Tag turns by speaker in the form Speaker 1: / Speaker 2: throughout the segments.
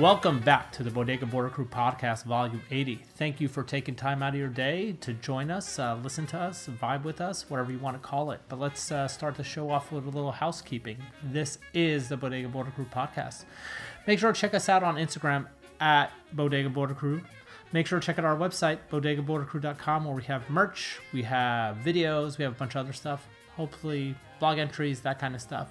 Speaker 1: Welcome back to the Bodega Border Crew Podcast, Volume 80. Thank you for taking time out of your day to join us, uh, listen to us, vibe with us, whatever you want to call it. But let's uh, start the show off with a little housekeeping. This is the Bodega Border Crew Podcast. Make sure to check us out on Instagram at Bodega Border Crew. Make sure to check out our website, bodegabordercrew.com, where we have merch, we have videos, we have a bunch of other stuff, hopefully blog entries, that kind of stuff.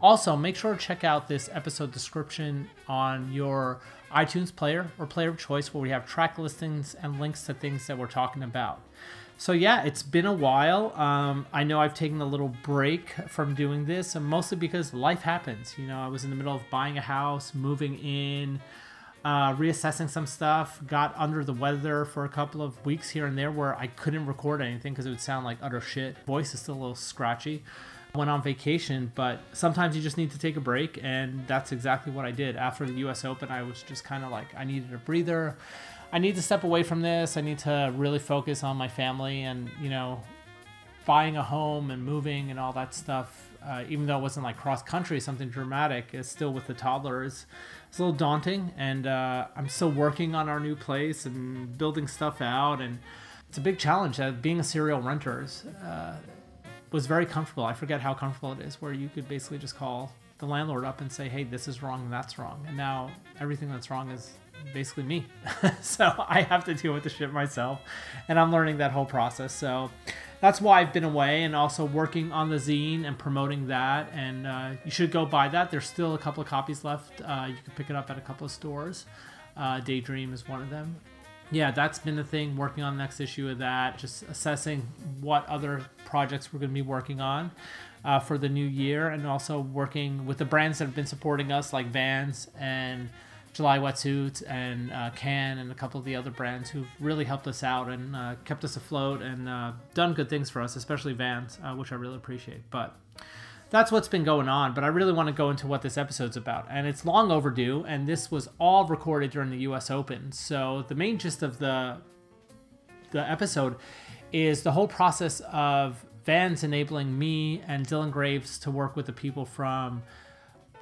Speaker 1: Also, make sure to check out this episode description on your iTunes player or player of choice where we have track listings and links to things that we're talking about. So, yeah, it's been a while. Um, I know I've taken a little break from doing this, and mostly because life happens. You know, I was in the middle of buying a house, moving in, uh, reassessing some stuff, got under the weather for a couple of weeks here and there where I couldn't record anything because it would sound like utter shit. Voice is still a little scratchy went on vacation, but sometimes you just need to take a break, and that's exactly what I did. After the US Open, I was just kind of like, I needed a breather. I need to step away from this. I need to really focus on my family and, you know, buying a home and moving and all that stuff. Uh, even though it wasn't like cross country, something dramatic, it's still with the toddlers. It's a little daunting, and uh, I'm still working on our new place and building stuff out. And it's a big challenge. Uh, being a serial renter is, uh, was very comfortable. I forget how comfortable it is, where you could basically just call the landlord up and say, "Hey, this is wrong and that's wrong," and now everything that's wrong is basically me. so I have to deal with the shit myself, and I'm learning that whole process. So that's why I've been away, and also working on the zine and promoting that. And uh, you should go buy that. There's still a couple of copies left. Uh, you can pick it up at a couple of stores. Uh, Daydream is one of them yeah, that's been the thing. Working on the next issue of that, just assessing what other projects we're going to be working on uh, for the new year, and also working with the brands that have been supporting us, like Vans and July Wetsuits and uh, Can, and a couple of the other brands who've really helped us out and uh, kept us afloat and uh, done good things for us, especially Vans, uh, which I really appreciate. But that's what's been going on. But I really want to go into what this episode's about. And it's long overdue, and this was all recorded during the US Open. So the main gist of the the episode is the whole process of Vans enabling me and Dylan Graves to work with the people from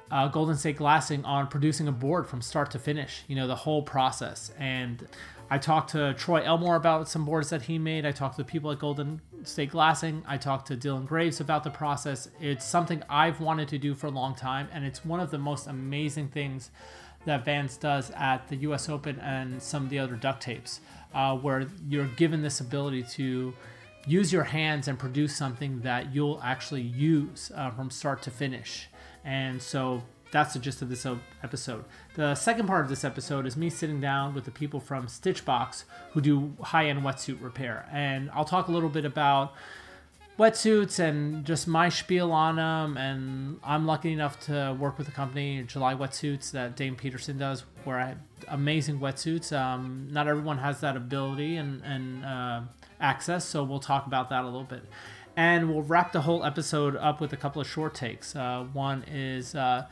Speaker 1: uh, Golden State Glassing on producing a board from start to finish, you know, the whole process. And I talked to Troy Elmore about some boards that he made. I talked to the people at Golden State Glassing. I talked to Dylan Graves about the process. It's something I've wanted to do for a long time, and it's one of the most amazing things that Vans does at the US Open and some of the other duct tapes, uh, where you're given this ability to use your hands and produce something that you'll actually use uh, from start to finish. And so that's the gist of this episode. The second part of this episode is me sitting down with the people from Stitchbox who do high end wetsuit repair. And I'll talk a little bit about wetsuits and just my spiel on them. And I'm lucky enough to work with a company, July Wetsuits, that Dane Peterson does, where I have amazing wetsuits. Um, not everyone has that ability and, and uh, access, so we'll talk about that a little bit. And we'll wrap the whole episode up with a couple of short takes. Uh, one is. Uh,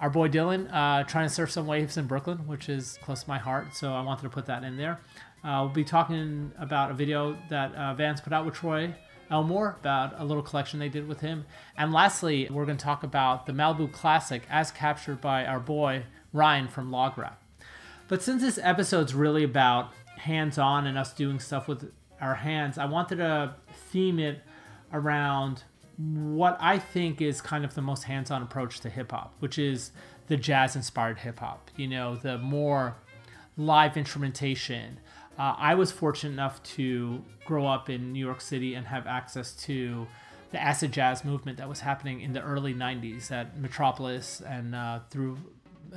Speaker 1: our boy Dylan uh, trying to surf some waves in Brooklyn, which is close to my heart, so I wanted to put that in there. Uh, we'll be talking about a video that uh, Vans put out with Troy Elmore about a little collection they did with him. And lastly, we're going to talk about the Malibu Classic as captured by our boy Ryan from Log Wrap. But since this episode's really about hands on and us doing stuff with our hands, I wanted to theme it around what I think is kind of the most hands on approach to hip hop, which is the jazz inspired hip hop, you know, the more live instrumentation. Uh, I was fortunate enough to grow up in New York City and have access to the acid jazz movement that was happening in the early 90s at Metropolis and uh, through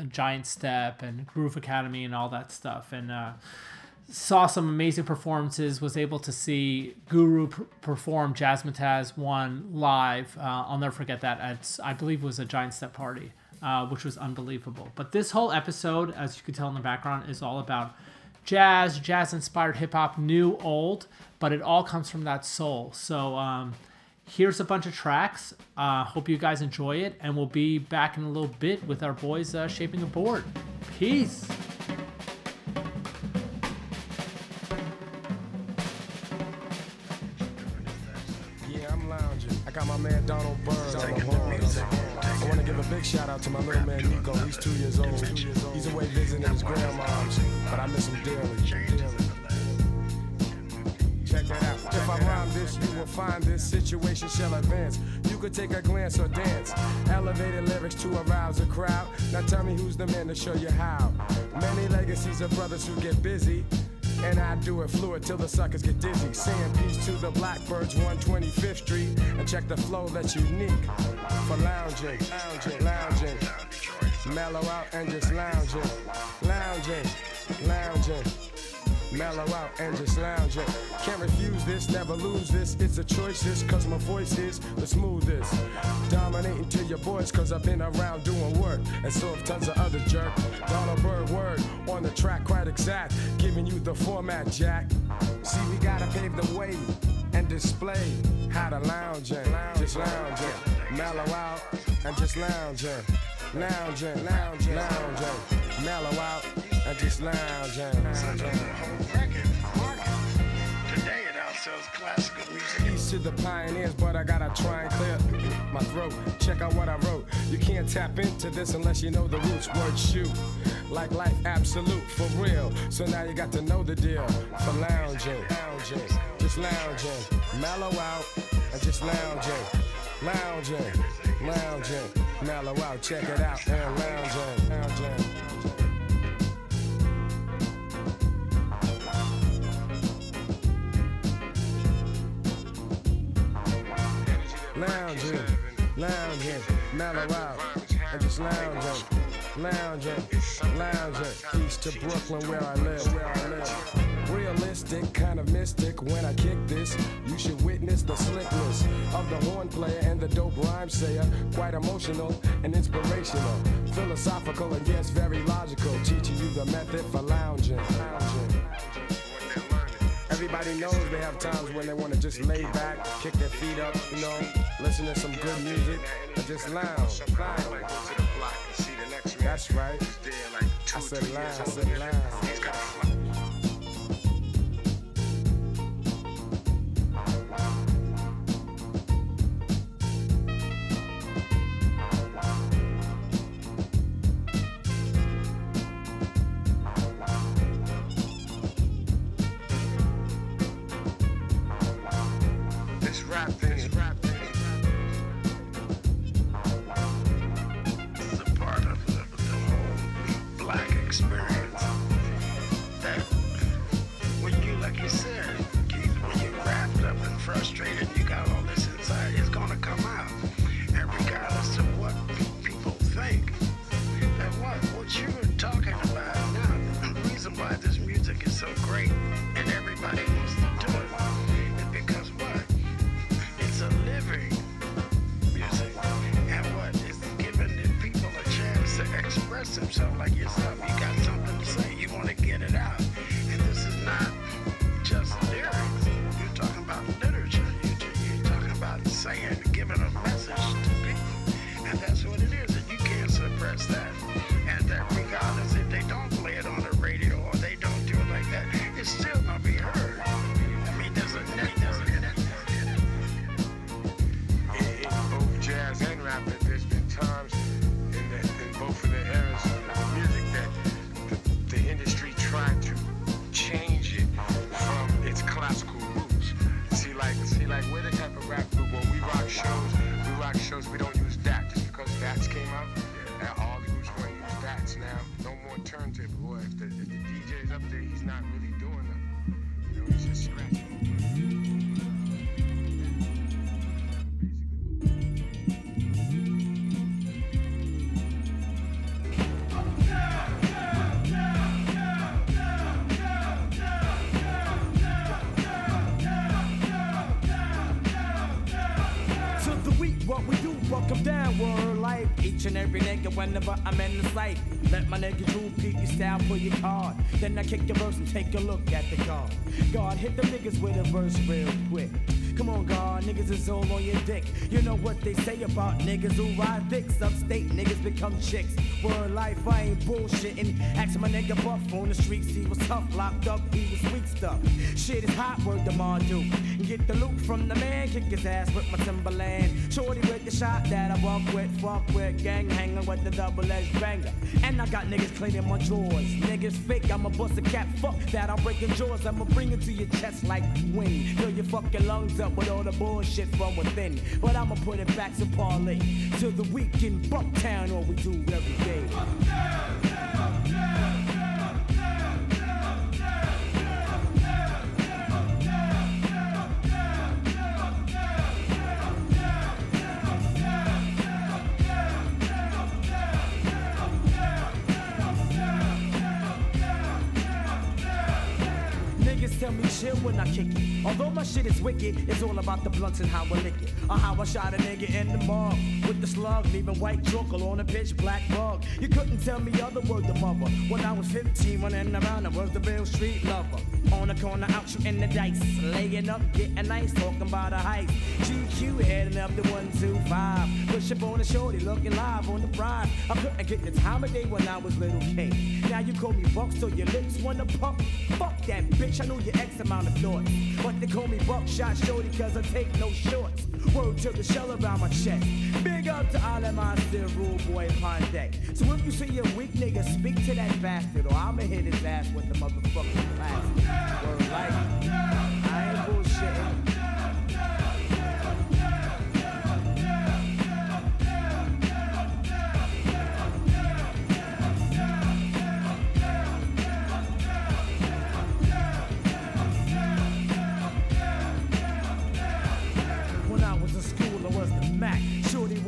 Speaker 1: Giant Step and Groove Academy and all that stuff. And uh, saw some amazing performances. Was able to see Guru perform Jazzmatazz one live. Uh, I'll never forget that. At I believe it was a Giant Step party, uh, which was unbelievable. But this whole episode, as you can tell in the background, is all about jazz, jazz-inspired hip hop, new, old. But it all comes from that soul. So. Um, here's a bunch of tracks. Uh, hope you guys enjoy it, and we'll be back in a little bit with our boys uh, shaping a board. Peace.
Speaker 2: Got my man Donald Byrd on the horn. I want to give a big shout out to my little man Nico. He's two years old. He's away visiting his grandma's, but I miss him dearly. Check that out. If I rhyme this, you will find this situation shall advance. You could take a glance or dance. Elevated lyrics to arouse a crowd. Now tell me who's the man to show you how. Many legacies of brothers who get busy. And I do it fluid till the suckers get dizzy. Saying peace to the Blackbirds, 125th Street. And check the flow that's unique for lounging, lounging, lounging. Mellow out and just lounging, lounging, lounging mellow out and just lounge it. Can't refuse this, never lose this. It's a choice, this, cause my voice is the smoothest. Dominating to your boys, cause I've been around doing work. And so have tons of other jerk. Donald Byrd word on the track, quite exact. Giving you the format, Jack. See, we gotta pave the way and display how to lounge in. Just lounge in. Mellow out and just lounge in. Lounging, lounging, lounging. Mellow out and just lounging. lounging. Peace to the pioneers, but I gotta try and clear my throat. Check out what I wrote. You can't tap into this unless you know the roots. Word shoot. Like life absolute for real. So now you got to know the deal. For lounging, lounging, just lounging. Mellow out and just lounging. Lounging, lounging, mellow out, check it out, and lounging, lounging. Lounging, lounging, mellow out, and just lounging, lounging, lounging, east to Brooklyn where I live, where I live. Realistic, kind of mystic when I kick this. You should witness the slickness of the horn player and the dope rhyme sayer. Quite emotional and inspirational, philosophical and yes, very logical. Teaching you the method for lounging. lounging. Everybody knows they have times when they want to just lay back, kick their feet up, you know, listen to some good music, and just lounge. That's right. I said lounge. I said lounge.
Speaker 3: Whenever I'm in the sight. Let my nigga Drew your style, pull your card. Then I kick your verse and take a look at the card. God, hit the niggas with a verse real quick. Come on, God, niggas is all on your dick. You know what they say about niggas who ride dicks. Upstate niggas become chicks. Word life, I ain't bullshitting. Ask my nigga Buff on the streets, he was tough, locked up, he was weak stuff. Shit is hot, word the do. Get the loot from the man, kick his ass with my Timberland. Shorty with the shot that I walk with, fuck with, gang hanging with the double edged banger. And I got niggas cleaning my drawers. Niggas fake, I'ma bust a cap, fuck that, I'm breaking jaws. I'ma bring it to your chest like wind. Fill your fucking lungs up with all the bullshit from within. But I'ma put it back to parlay. To the weekend, Bucktown, all we do every day. Chill when I kick it. Although my shit is wicked, it's all about the blunts and how I lick it. Or how I shot a nigga in the mug with the slug, leaving white chocolate on a pitch black bug. You couldn't tell me other word than mother. When I was 15, running around, I was the real street lover. On the corner, out shooting the dice, laying up, getting nice, talking about a height. GQ heading up the 125. Push up on the shorty, looking live on the ride. I couldn't get the time of day when I was little K. Now you call me Buck, so your lips wanna pump. Fuck that bitch, I know your X amount of thoughts. But they call me Buckshot Shorty cause I take no shorts. Word to the shell around my chest. Big up to all of my still rule boy Ponte. So if you see a weak nigga, speak to that bastard or I'ma hit his ass with the motherfucking plastic. Word like,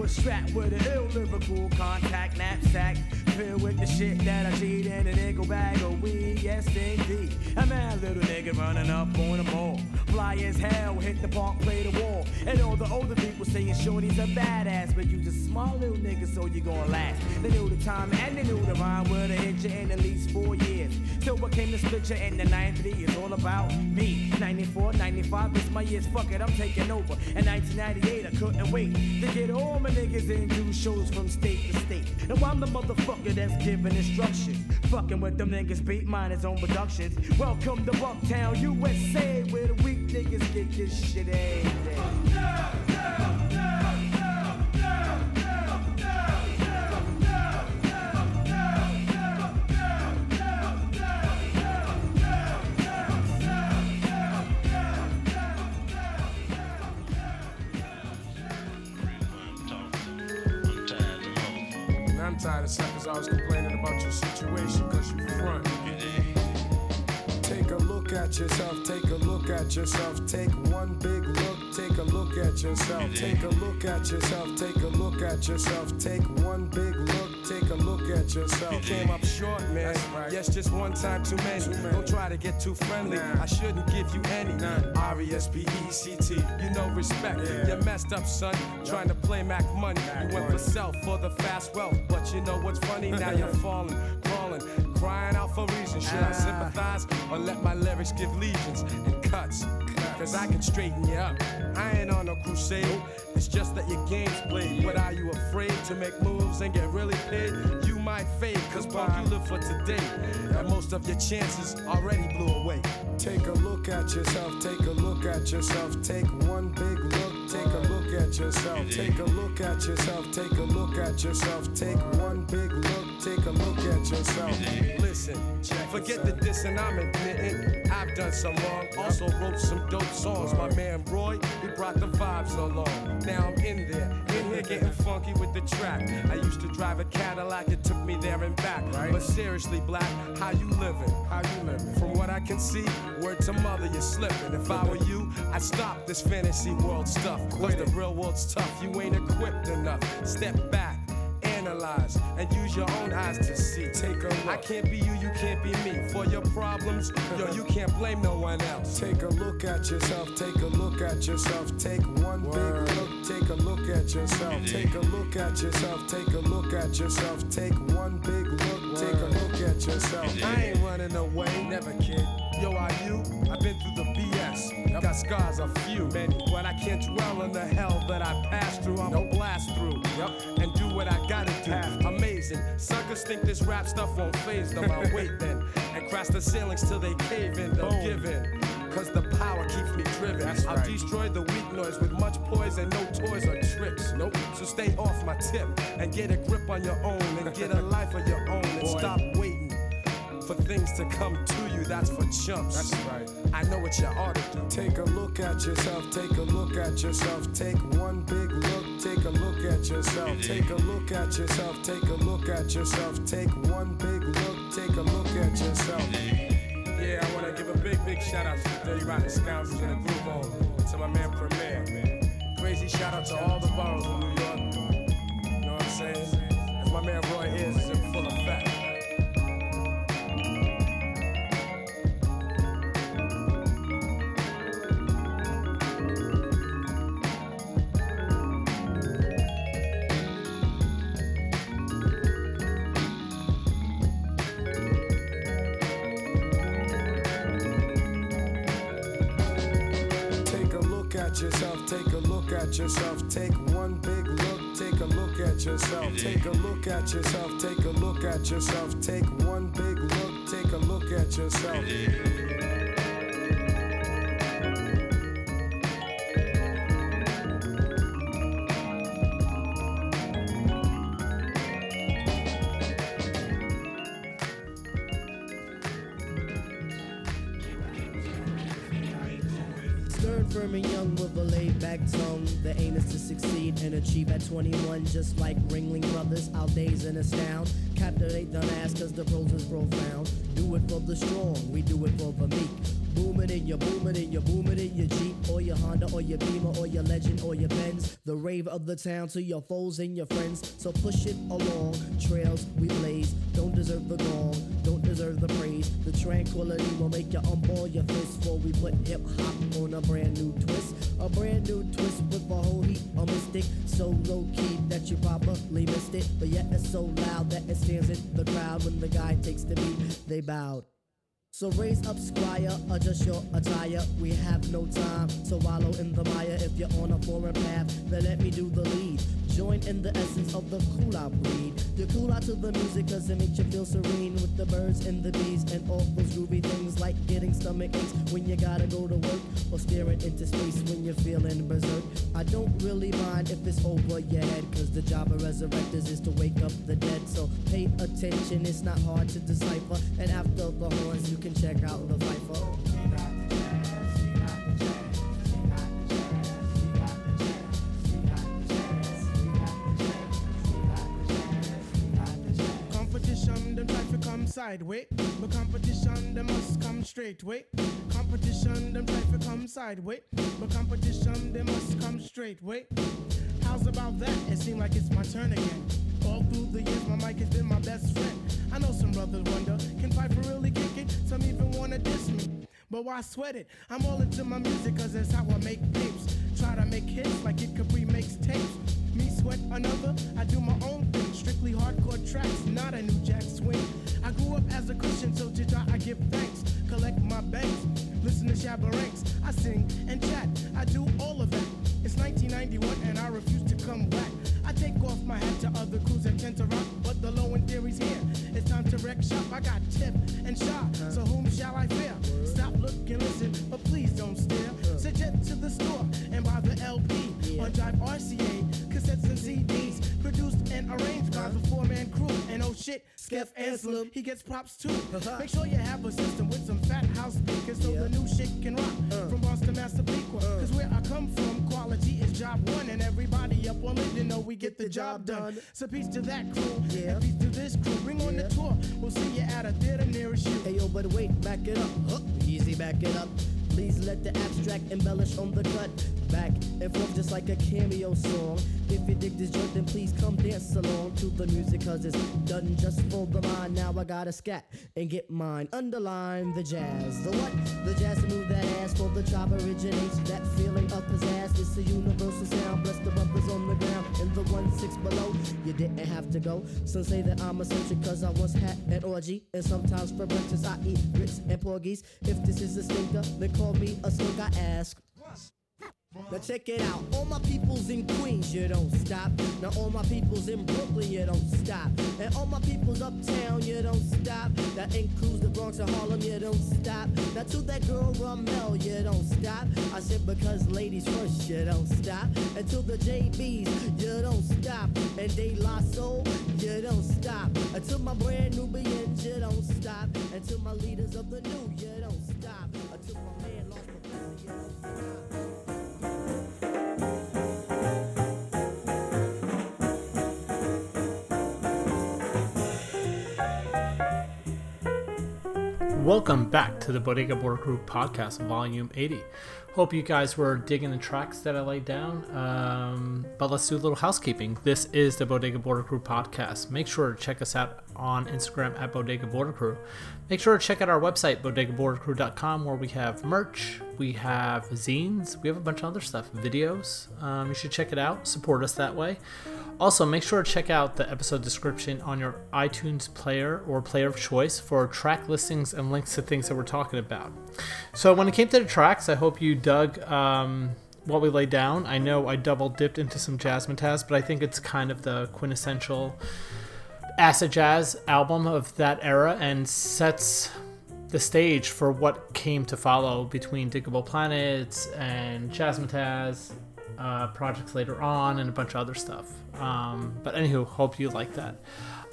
Speaker 3: was strapped with an ill lyrical contact knapsack with the shit that I cheat in a nickel bag of weed. Yes, indeed. A mad little nigga running up on the mall. Fly as hell, hit the park, play the wall. And all the older people saying Shorty's a badass, but you just small little nigga, so you gonna last. They knew the time and they knew the rhyme with a hit you in at least four years. So what came to split you in the 90 is all about me. 94, 95 is my years, fuck it, I'm taking over. In 1998, I couldn't wait to get all my niggas in do shows from state to state. Now I'm the motherfucker that's giving instructions. Fucking with them niggas, beat mine his own productions. Welcome to Bucktown, USA, where the weak niggas get this shit every day.
Speaker 4: Tired of suckers always complaining about your situation cause you front. Take a look at yourself, take a look at yourself, take one big look, take a look at yourself, take a look at yourself, take a look at yourself, take one big look, take a look at yourself.
Speaker 2: You came up short, man.
Speaker 4: right.
Speaker 2: Yes, just one time too many. Don't try to get too friendly.
Speaker 4: Nah.
Speaker 2: I shouldn't give you any. R E S P E C T. You know respect.
Speaker 4: Yeah.
Speaker 2: You messed up, son. Trying to play Mac money. You went for self for the fast wealth. But you know what's funny? Now you're falling, crawling, crying out for reasons. Should I
Speaker 4: Ah.
Speaker 2: sympathize or let my lyrics give legions and cuts? Cause I can straighten you up. I ain't on no crusade. It's just that your game's played. But are you afraid to make moves and get really paid? You might fade, cause punk, you live for today. And most of your chances already blew away.
Speaker 4: Take a look at yourself, take a look at yourself, take one big look, take a look at yourself, take a look at yourself, take a look at yourself, take one big look, take a look at yourself.
Speaker 2: Listen, forget the dissing I'm admitting. I've done some wrong, also wrote some dope songs. My man Roy, he brought the vibes along. Now I'm in there, in here getting funky with the track. I used to drive a Cadillac, it took me there and back. But seriously, black, how you living?
Speaker 4: How you living?
Speaker 2: From what I can see, word to mother, you're slipping. If I were you, I'd stop this fantasy world stuff. Cause the real world's tough, you ain't equipped enough. Step back, analyze, and use your own eyes to see.
Speaker 4: Take a look.
Speaker 2: I can't be you, you can't be me. For your problems, yo, you can't blame no one else.
Speaker 4: Take a look at yourself, take a look at yourself, take one big look, take a look at yourself, take a look at yourself, take a look at yourself, take one big look, take a look at yourself.
Speaker 2: I ain't running away, never kid. Yo, are you? I've Got scars, a few, many. But I can't dwell on the hell that I passed through. I'ma blast through. Yep. And do what I gotta do. Amazing. Suckers think this rap stuff won't phase them. I'll wait then. And crash the ceilings till they cave in. They'll give in. Cause the power keeps me driven. That's I'll right. destroy the weak noise with much poise and no toys or tricks. Nope. So stay off my tip and get a grip on your own and get a life of your own and Boy. stop for things to come to you. That's for chumps. That's right. I know what you ought to do. Take a look at yourself. Take a look at yourself. Take one big look. Take a look at yourself. Take a look at yourself. Take a look at yourself. Take one big look. Take a look at yourself. Yeah, I want to give a big, big shout out to the Dirty Rotten Scoundrels and the Groove On, to my man Premier. Crazy shout out to all the boroughs of New York. You know what I'm saying? As my man Roy is, at yourself. Take one big look. Take a look at yourself. Take a look at yourself. Take a look at yourself. Take one big look. Take a look at yourself.
Speaker 5: Achieve at 21, just like Ringling Brothers. our days in and astound. Captivate the mass, cause the prose is profound. Do it for the strong, we do it for the meek. Boom it in your boom it in your boom it in your Jeep or your Honda or your Beamer or your Legend or your Benz. The rave of the town to your foes and your friends. So push it along. Trails we blaze. Don't deserve the gong. Don't deserve the praise. The tranquility will make you unball your fist. For we put hip hop on a brand new twist. A brand new twist with a whole heap of mystic. So low key that you probably missed it. But yet it's so loud that it stands in the crowd when the guy takes the beat. They bowed. So raise up, squire, adjust your attire. We have no time to wallow in the mire. If you're on a foreign path, then let me do the lead. Join in the essence of the cool out breed. The cool out to the music cause it makes you feel serene with the birds and the bees and all those groovy things like getting stomach aches when you gotta go to work or staring into space when you're feeling berserk. I don't really mind if it's over your head cause the job of resurrectors is to wake up the dead. So pay attention, it's not hard to decipher. And after the horns, you can check out the Viper.
Speaker 6: sideways. But competition, they must come straight way. Competition, them try to come sideways. But competition, they must come straight way. How's about that? It seems like it's my turn again. All through the years, my mic has been my best friend. I know some brothers wonder, can Piper really kick it? Some even wanna diss me. But why sweat it? I'm all into my music, cause that's how I make tapes. Try to make hits like it Capri makes tapes. Me sweat another, I do my own thing. Strictly hardcore tracks, not a new jack swing. I grew up as a Christian, so to I give thanks. Collect my banks, listen to Shabba Ranks. I sing and chat, I do all of that. It's 1991 and I refuse to come back. I take off my hat to other crews that tend to rock, but the low end theory's here. It's time to wreck shop. I got tip and shot, so whom shall I fear? Stop, look, and listen, but please don't stare. Suggest to the store and buy the LP on Jive RCA, cassettes and CDs, produced and arranged by the four man crew. And oh shit, Skeff Anselm, he gets props too. Make sure you have a system with some fat house speakers so the new shit can rock. Uh. From Boston, Massapequa, uh. cause where I come from, quality is job one, and everybody on you know we get the job done. So peace to that crew, yeah. and peace to this crew. Bring on the tour, we'll see you at a theater nearest you.
Speaker 5: Hey yo, but wait, back it up. Huh. Easy, back it up. Please let the abstract embellish on the cut. Back and forth just like a cameo song. If you dig this joint, then please come dance along to the music, cause it's done just for the mind. Now I gotta scat and get mine. Underline the jazz. The what? The jazz to move that ass for the chop originates. That feeling of pizzazz. It's a universal sound. Bless the brothers on the ground in the one six below. You didn't have to go. Some say that I'm eccentric cause I once had an orgy. And sometimes for breakfast I eat grits and porgies. If this is a stinker, then call me a skunk. I ask. Now check it out, all my peoples in Queens, you don't stop. Now all my peoples in Brooklyn, you don't stop. And all my peoples uptown, you don't stop. That includes the Bronx and Harlem, you don't stop. Now to that girl Ramel, you don't stop. I said because ladies first, you don't stop. And to the JBs, you don't stop. And De La Soul, you don't stop. To my brand new Nubians, you don't stop. And to my leaders of the new, you
Speaker 1: Welcome back to the Bodega Border Crew podcast, volume 80. Hope you guys were digging the tracks that I laid down. Um, but let's do a little housekeeping. This is the Bodega Border Crew podcast. Make sure to check us out on Instagram at Bodega Border Crew. Make sure to check out our website, bodegabordercrew.com, where we have merch, we have zines, we have a bunch of other stuff, videos. Um, you should check it out. Support us that way. Also, make sure to check out the episode description on your iTunes player or player of choice for track listings and links to things that we're talking about. So, when it came to the tracks, I hope you dug um, what we laid down. I know I double dipped into some Jazzmatazz, but I think it's kind of the quintessential acid jazz album of that era and sets the stage for what came to follow between Diggable Planets and Jazzmatazz uh, projects later on and a bunch of other stuff. Um, but anywho, hope you like that.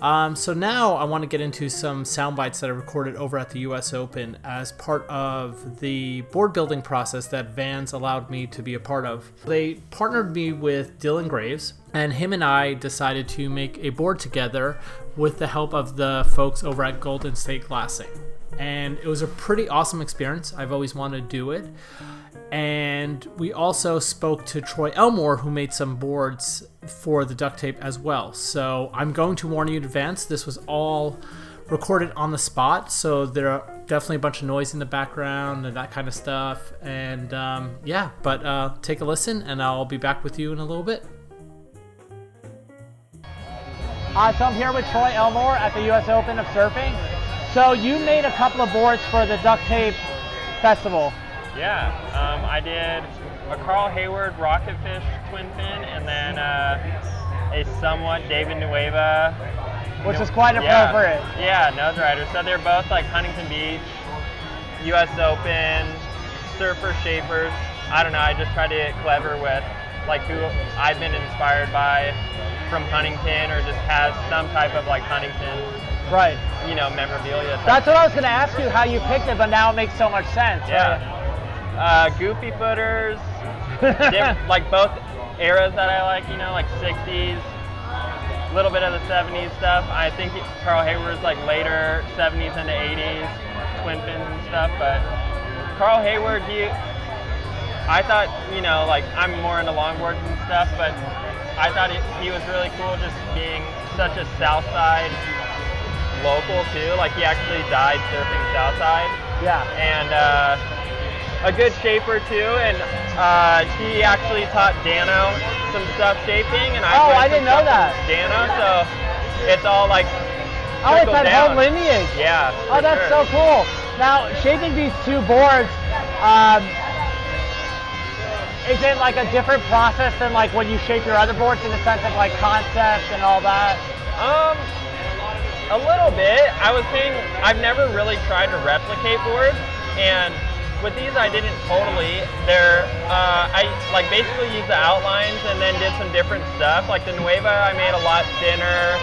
Speaker 1: Um, so now I want to get into some sound bites that I recorded over at the US Open as part of the board building process that Vans allowed me to be a part of. They partnered me with Dylan Graves, and him and I decided to make a board together with the help of the folks over at Golden State Glassing. And it was a pretty awesome experience. I've always wanted to do it. And we also spoke to Troy Elmore, who made some boards for the duct tape as well. So I'm going to warn you in advance. This was all recorded on the spot, so there are definitely a bunch of noise in the background and that kind of stuff. And um, yeah, but uh, take a listen, and I'll be back with you in a little bit.
Speaker 7: Uh, so I'm here with Troy Elmore at the U.S. Open of Surfing. So you made a couple of boards for the Duct Tape Festival.
Speaker 8: Yeah, um, I did a Carl Hayward Rocketfish twin fin, and then uh, a somewhat David Nuuhiwa.
Speaker 7: Which is quite appropriate.
Speaker 8: Yeah, nose rider. So they're both like Huntington Beach, U.S. Open, surfer shapers. I don't know. I just try to get clever with like who I've been inspired by from Huntington, or just has some type of like Huntington,
Speaker 7: Right.
Speaker 8: you know, memorabilia.
Speaker 7: That's what I was going to ask you how you picked it, but now it makes so much sense.
Speaker 8: Yeah. Uh, goofy footers, like both eras that I like, you know, like 60s, a little bit of the 70s stuff. I think Carl Hayward's like later 70s into 80s, twin fins and stuff, but Carl Hayward, he, I thought, you know, like I'm more into longboards and stuff, but I thought he, he was really cool just being such a Southside local too. Like he actually died surfing Southside
Speaker 7: Yeah.
Speaker 8: and uh, a good shaper too. And uh, he actually taught Dano some stuff shaping, and I
Speaker 7: Oh, I didn't know that.
Speaker 8: Dano, so it's all like
Speaker 7: Oh, it's that
Speaker 8: down.
Speaker 7: whole lineage.
Speaker 8: Yeah.
Speaker 7: Oh, that's
Speaker 8: sure.
Speaker 7: so cool. Now, shaping these two boards, um, is it like a different process than like when you shape your other boards in the sense of like concept and all that?
Speaker 8: Um, a little bit. I was saying I've never really tried to replicate boards, and with these I didn't totally. They're uh, I like basically used the outlines and then did some different stuff. Like the Nuuhiwa, I made a lot thinner.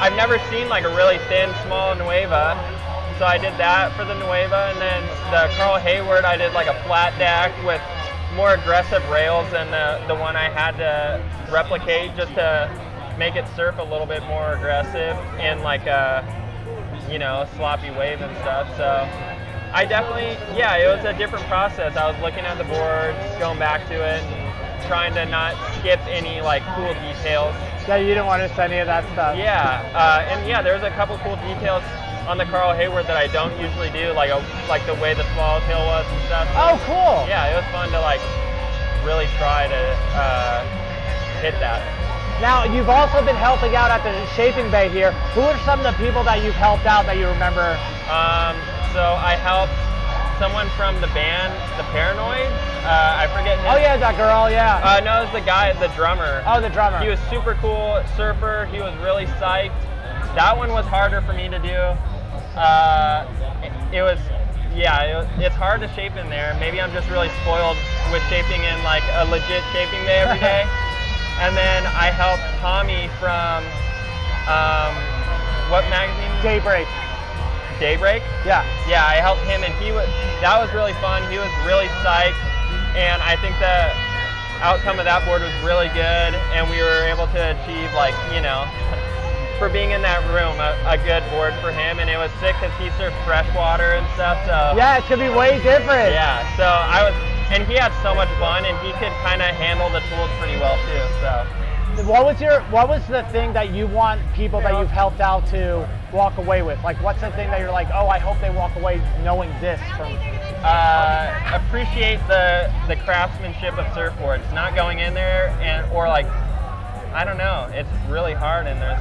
Speaker 8: I've never seen like a really thin, small Nuuhiwa. So I did that for the Nuuhiwa, and then the Carl Hayward, I did like a flat deck with more aggressive rails than the, the one I had to replicate just to make it surf a little bit more aggressive in like a, you know, sloppy wave and stuff. So I definitely, yeah, it was a different process. I was looking at the board, going back to it, and trying to not skip any like cool details.
Speaker 7: Yeah, you didn't want to miss any of that stuff.
Speaker 8: Yeah, uh, and yeah, there was a couple cool details on the Carl Hayward that I don't usually do, like a, like the way the small swallowtail was and stuff.
Speaker 7: Oh, cool.
Speaker 8: Yeah, it was fun to like really try to uh, hit that.
Speaker 7: Now, you've also been helping out at the Shaping Bay here. Who are some of the people that you've helped out that you remember?
Speaker 8: Um, so I helped someone from the band, the Paranoids. Uh, I forget. His,
Speaker 7: Oh yeah, that girl. Yeah.
Speaker 8: Uh, no, it's the guy, the drummer.
Speaker 7: oh, the drummer.
Speaker 8: He was super cool surfer. He was really psyched. That one was harder for me to do. Uh, it, it was, yeah, it was, it's hard to shape in there. Maybe I'm just really spoiled with shaping in like a legit shaping day every day. And then I helped Tommy from um, what magazine?
Speaker 7: Daybreak.
Speaker 8: Daybreak.
Speaker 7: Yeah.
Speaker 8: Yeah, I helped him, and he was. That was really fun. He was really psyched, and I think the outcome of that board was really good, and we were able to achieve like you know, for being in that room, a, a good board for him, and it was sick because he surfed freshwater and stuff. So
Speaker 7: Yeah, it could be way different.
Speaker 8: yeah, so I was, and he had so much fun, and he could kind of handle the tools pretty well too. So.
Speaker 7: What was your What was the thing that you want people that you've helped out to walk away with? Like, what's the thing that you're like, oh, I hope they walk away knowing this from.
Speaker 8: uh, appreciate the the craftsmanship of surfboards. Not going in there and or like I don't know. It's really hard and there's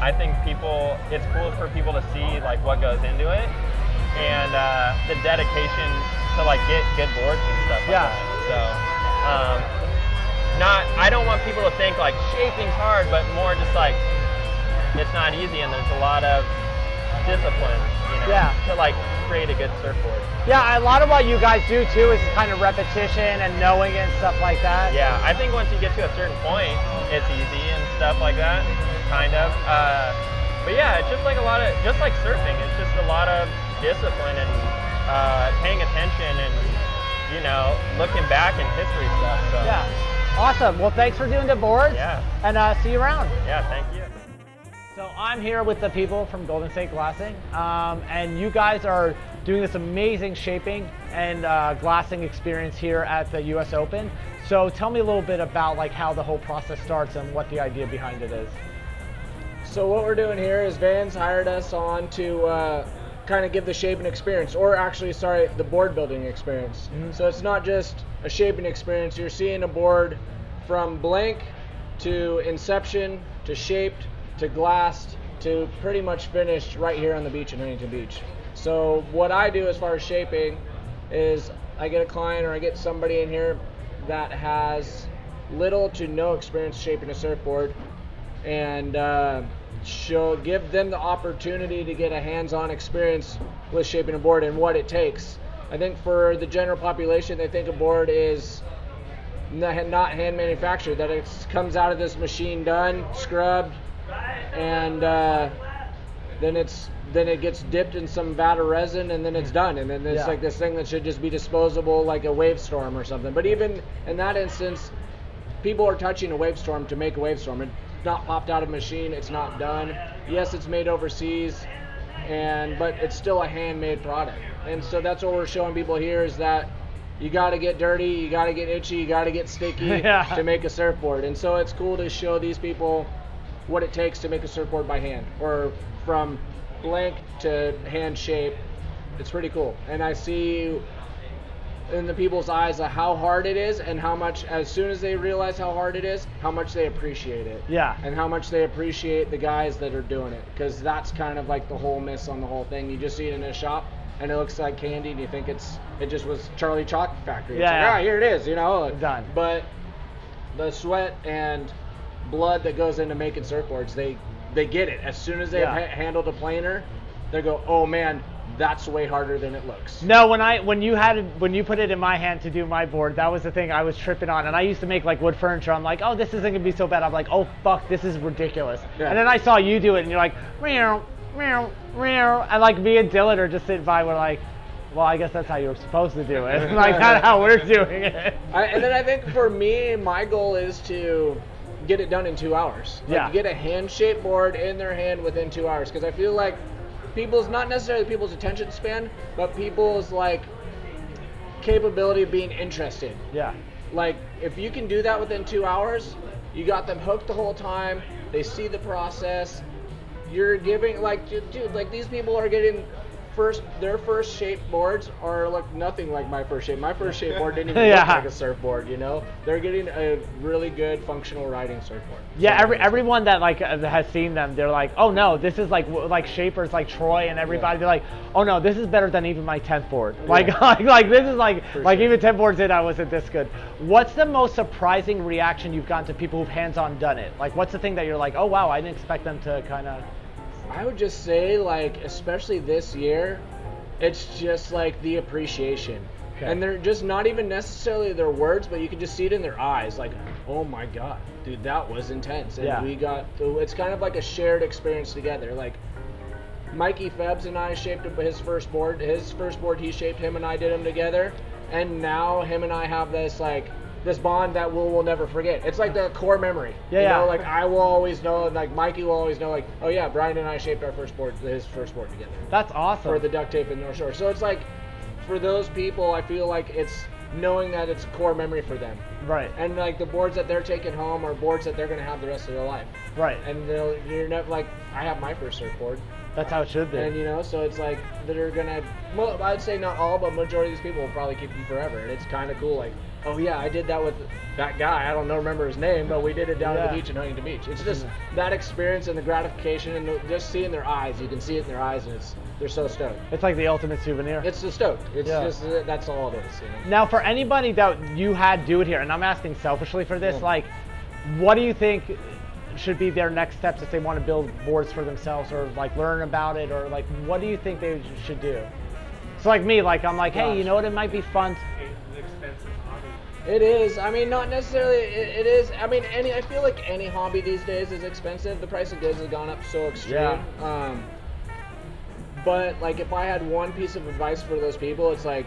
Speaker 8: I think people it's cool for people to see like what goes into it and uh, the dedication to like get good boards and stuff like
Speaker 7: Yeah.
Speaker 8: that. So um, not I don't want people to think like shaping's hard, but more just like it's not easy and there's a lot of discipline, you know,
Speaker 7: Yeah.
Speaker 8: to like create a good surfboard.
Speaker 7: Yeah, a lot of what you guys do too is kind of repetition and knowing it and stuff like that.
Speaker 8: Yeah, I think once you get to a certain point, it's easy and stuff like that, kind of. Uh, but yeah, it's just like a lot of, just like surfing, it's just a lot of discipline and uh, paying attention and, you know, looking back in history stuff. So,
Speaker 7: Yeah. Awesome. Well, thanks for doing the boards.
Speaker 8: Yeah.
Speaker 7: And uh, see you around.
Speaker 8: yeah, thank you.
Speaker 7: So I'm here with the people from Golden State Glassing, um, and you guys are doing this amazing shaping and uh, glassing experience here at the U.S. Open. So tell me a little bit about like how the whole process starts and what the idea behind it is.
Speaker 9: So what we're doing here is Vans hired us on to uh, kind of give the shaping experience, or actually, sorry, the board building experience. So it's not just a shaping experience. You're seeing a board from blank to inception to shaped to glassed to pretty much finished right here on the beach in Huntington Beach. So what I do as far as shaping is I get a client or I get somebody in here that has little to no experience shaping a surfboard and uh, show give them the opportunity to get a hands-on experience with shaping a board and what it takes. I think for the general population, they think a board is not hand manufactured; that it comes out of this machine done, scrubbed, and uh, then it's then it gets dipped in some vat of resin and then it's done and then it's
Speaker 7: Yeah.
Speaker 9: like this thing that should just be disposable like a Wavestorm or something but even in that instance people are touching a Wavestorm to make a Wavestorm it's not popped out of machine it's not done. Yes it's made overseas and but it's still a handmade product. And so that's what we're showing people here is that you got to get dirty you got to get itchy you got to get sticky
Speaker 7: Yeah.
Speaker 9: to make a surfboard. And so it's cool to show these people what it takes to make a surfboard by hand or from blank to hand shape. It's pretty cool. And i see in the people's eyes of how hard it is and how much as soon as they realize how hard it is how much they appreciate it
Speaker 7: Yeah.
Speaker 9: and how much they appreciate the guys that are doing it because that's kind of like the whole miss on the whole thing you just see it in a shop and it looks like candy and you think it's it just was charlie chalk factory it's
Speaker 7: Yeah,
Speaker 9: like,
Speaker 7: yeah.
Speaker 9: ah here it is you know
Speaker 7: Done.
Speaker 9: but the sweat and blood that goes into making surfboards they they get it as soon as they've
Speaker 7: Yeah.
Speaker 9: ha- handled a planer they go oh man that's way harder than it looks
Speaker 7: No, when I when you had it, when you put it in my hand to do my board, that was the thing I was tripping on. And I used to make like wood furniture. I'm like, oh, this isn't gonna be so bad. I'm like, oh fuck, this is ridiculous.
Speaker 9: Yeah.
Speaker 7: And then I saw you do it, and you're like, meow, meow, meow, and like me and Dylan are just sitting by. We're like, well, I guess that's how you're supposed to do it. like that's how we're doing it.
Speaker 9: I, and then I think for me, my goal is to get it done in two hours. Like
Speaker 7: Yeah.
Speaker 9: Get a hand shaped board in their hand within two hours. Because I feel like people's, not necessarily people's attention span, but people's like capability of being interested.
Speaker 7: Yeah.
Speaker 9: Like if you can do that within two hours, you got them hooked the whole time. They see the process. You're giving like, dude, dude, like these people are getting first their first shape boards are like nothing like my first shape. My first shape board didn't even
Speaker 7: Yeah.
Speaker 9: look like a surfboard. You know, they're getting a really good functional riding surfboard.
Speaker 7: Yeah, every everyone that like uh, has seen them, they're like, oh no, this is like like shapers like Troy and everybody. They're like, oh no, this is better than even my tenth board. Like like like this is like like
Speaker 9: sure.
Speaker 7: even ten boards in, I wasn't this good. What's the most surprising reaction you've gotten to people who've hands-on done it? Like, what's the thing that you're like, oh wow, I didn't expect them to kind of.
Speaker 9: I would just say, like, especially this year, it's just like the appreciation.
Speaker 7: Okay.
Speaker 9: And they're just not even necessarily their words, but you can just see it in their eyes. Like, oh my god, dude, that was intense. And
Speaker 7: Yeah.
Speaker 9: we got, it's kind of like a shared experience together. Like, Mikey Phelps and I shaped his first board. His first board he shaped, him and I did them together. And now him and I have this, like, this bond that we'll, we'll never forget. It's like the core memory.
Speaker 7: Yeah,
Speaker 9: you
Speaker 7: yeah.
Speaker 9: know, like I will always know, and like Mikey will always know, like, oh yeah, Brian and I shaped our first board, his first board together
Speaker 7: That's awesome.
Speaker 9: for the duct tape in North Shore. So it's like, for those people, I feel like it's knowing that it's core memory for them.
Speaker 7: right,
Speaker 9: And like the boards that they're taking home are boards that they're gonna have the rest of their life.
Speaker 7: right.
Speaker 9: And they'll, you're never like, I have my first surfboard,
Speaker 7: That's how it should be.
Speaker 9: and you know, so it's like they're gonna. Well, I'd say not all, but majority of these people will probably keep them forever, and it's kind of cool. Like, oh yeah, I did that with that guy. I don't know remember his name, but we did it down at the beach in Huntington Beach. It's just that experience and the gratification and the, just seeing their eyes. You can see it in their eyes, and it's they're so stoked.
Speaker 7: It's like the ultimate souvenir.
Speaker 9: It's the stoked. It's
Speaker 7: Yeah.
Speaker 9: just that's all it is. You know?
Speaker 7: Now, for anybody that you had do it here, and I'm asking selfishly for this,
Speaker 9: Yeah.
Speaker 7: like, what do you think should be their next steps if they want to build boards for themselves or like learn about it or like what do you think they should do? So like me, like I'm like, hey, you know what? It might be fun.
Speaker 9: It is. I mean, not necessarily. It, it is. I mean, any. I feel like any hobby these days is expensive. The price of goods has gone up so extreme. Um, but like, if I had one piece of advice for those people, it's like,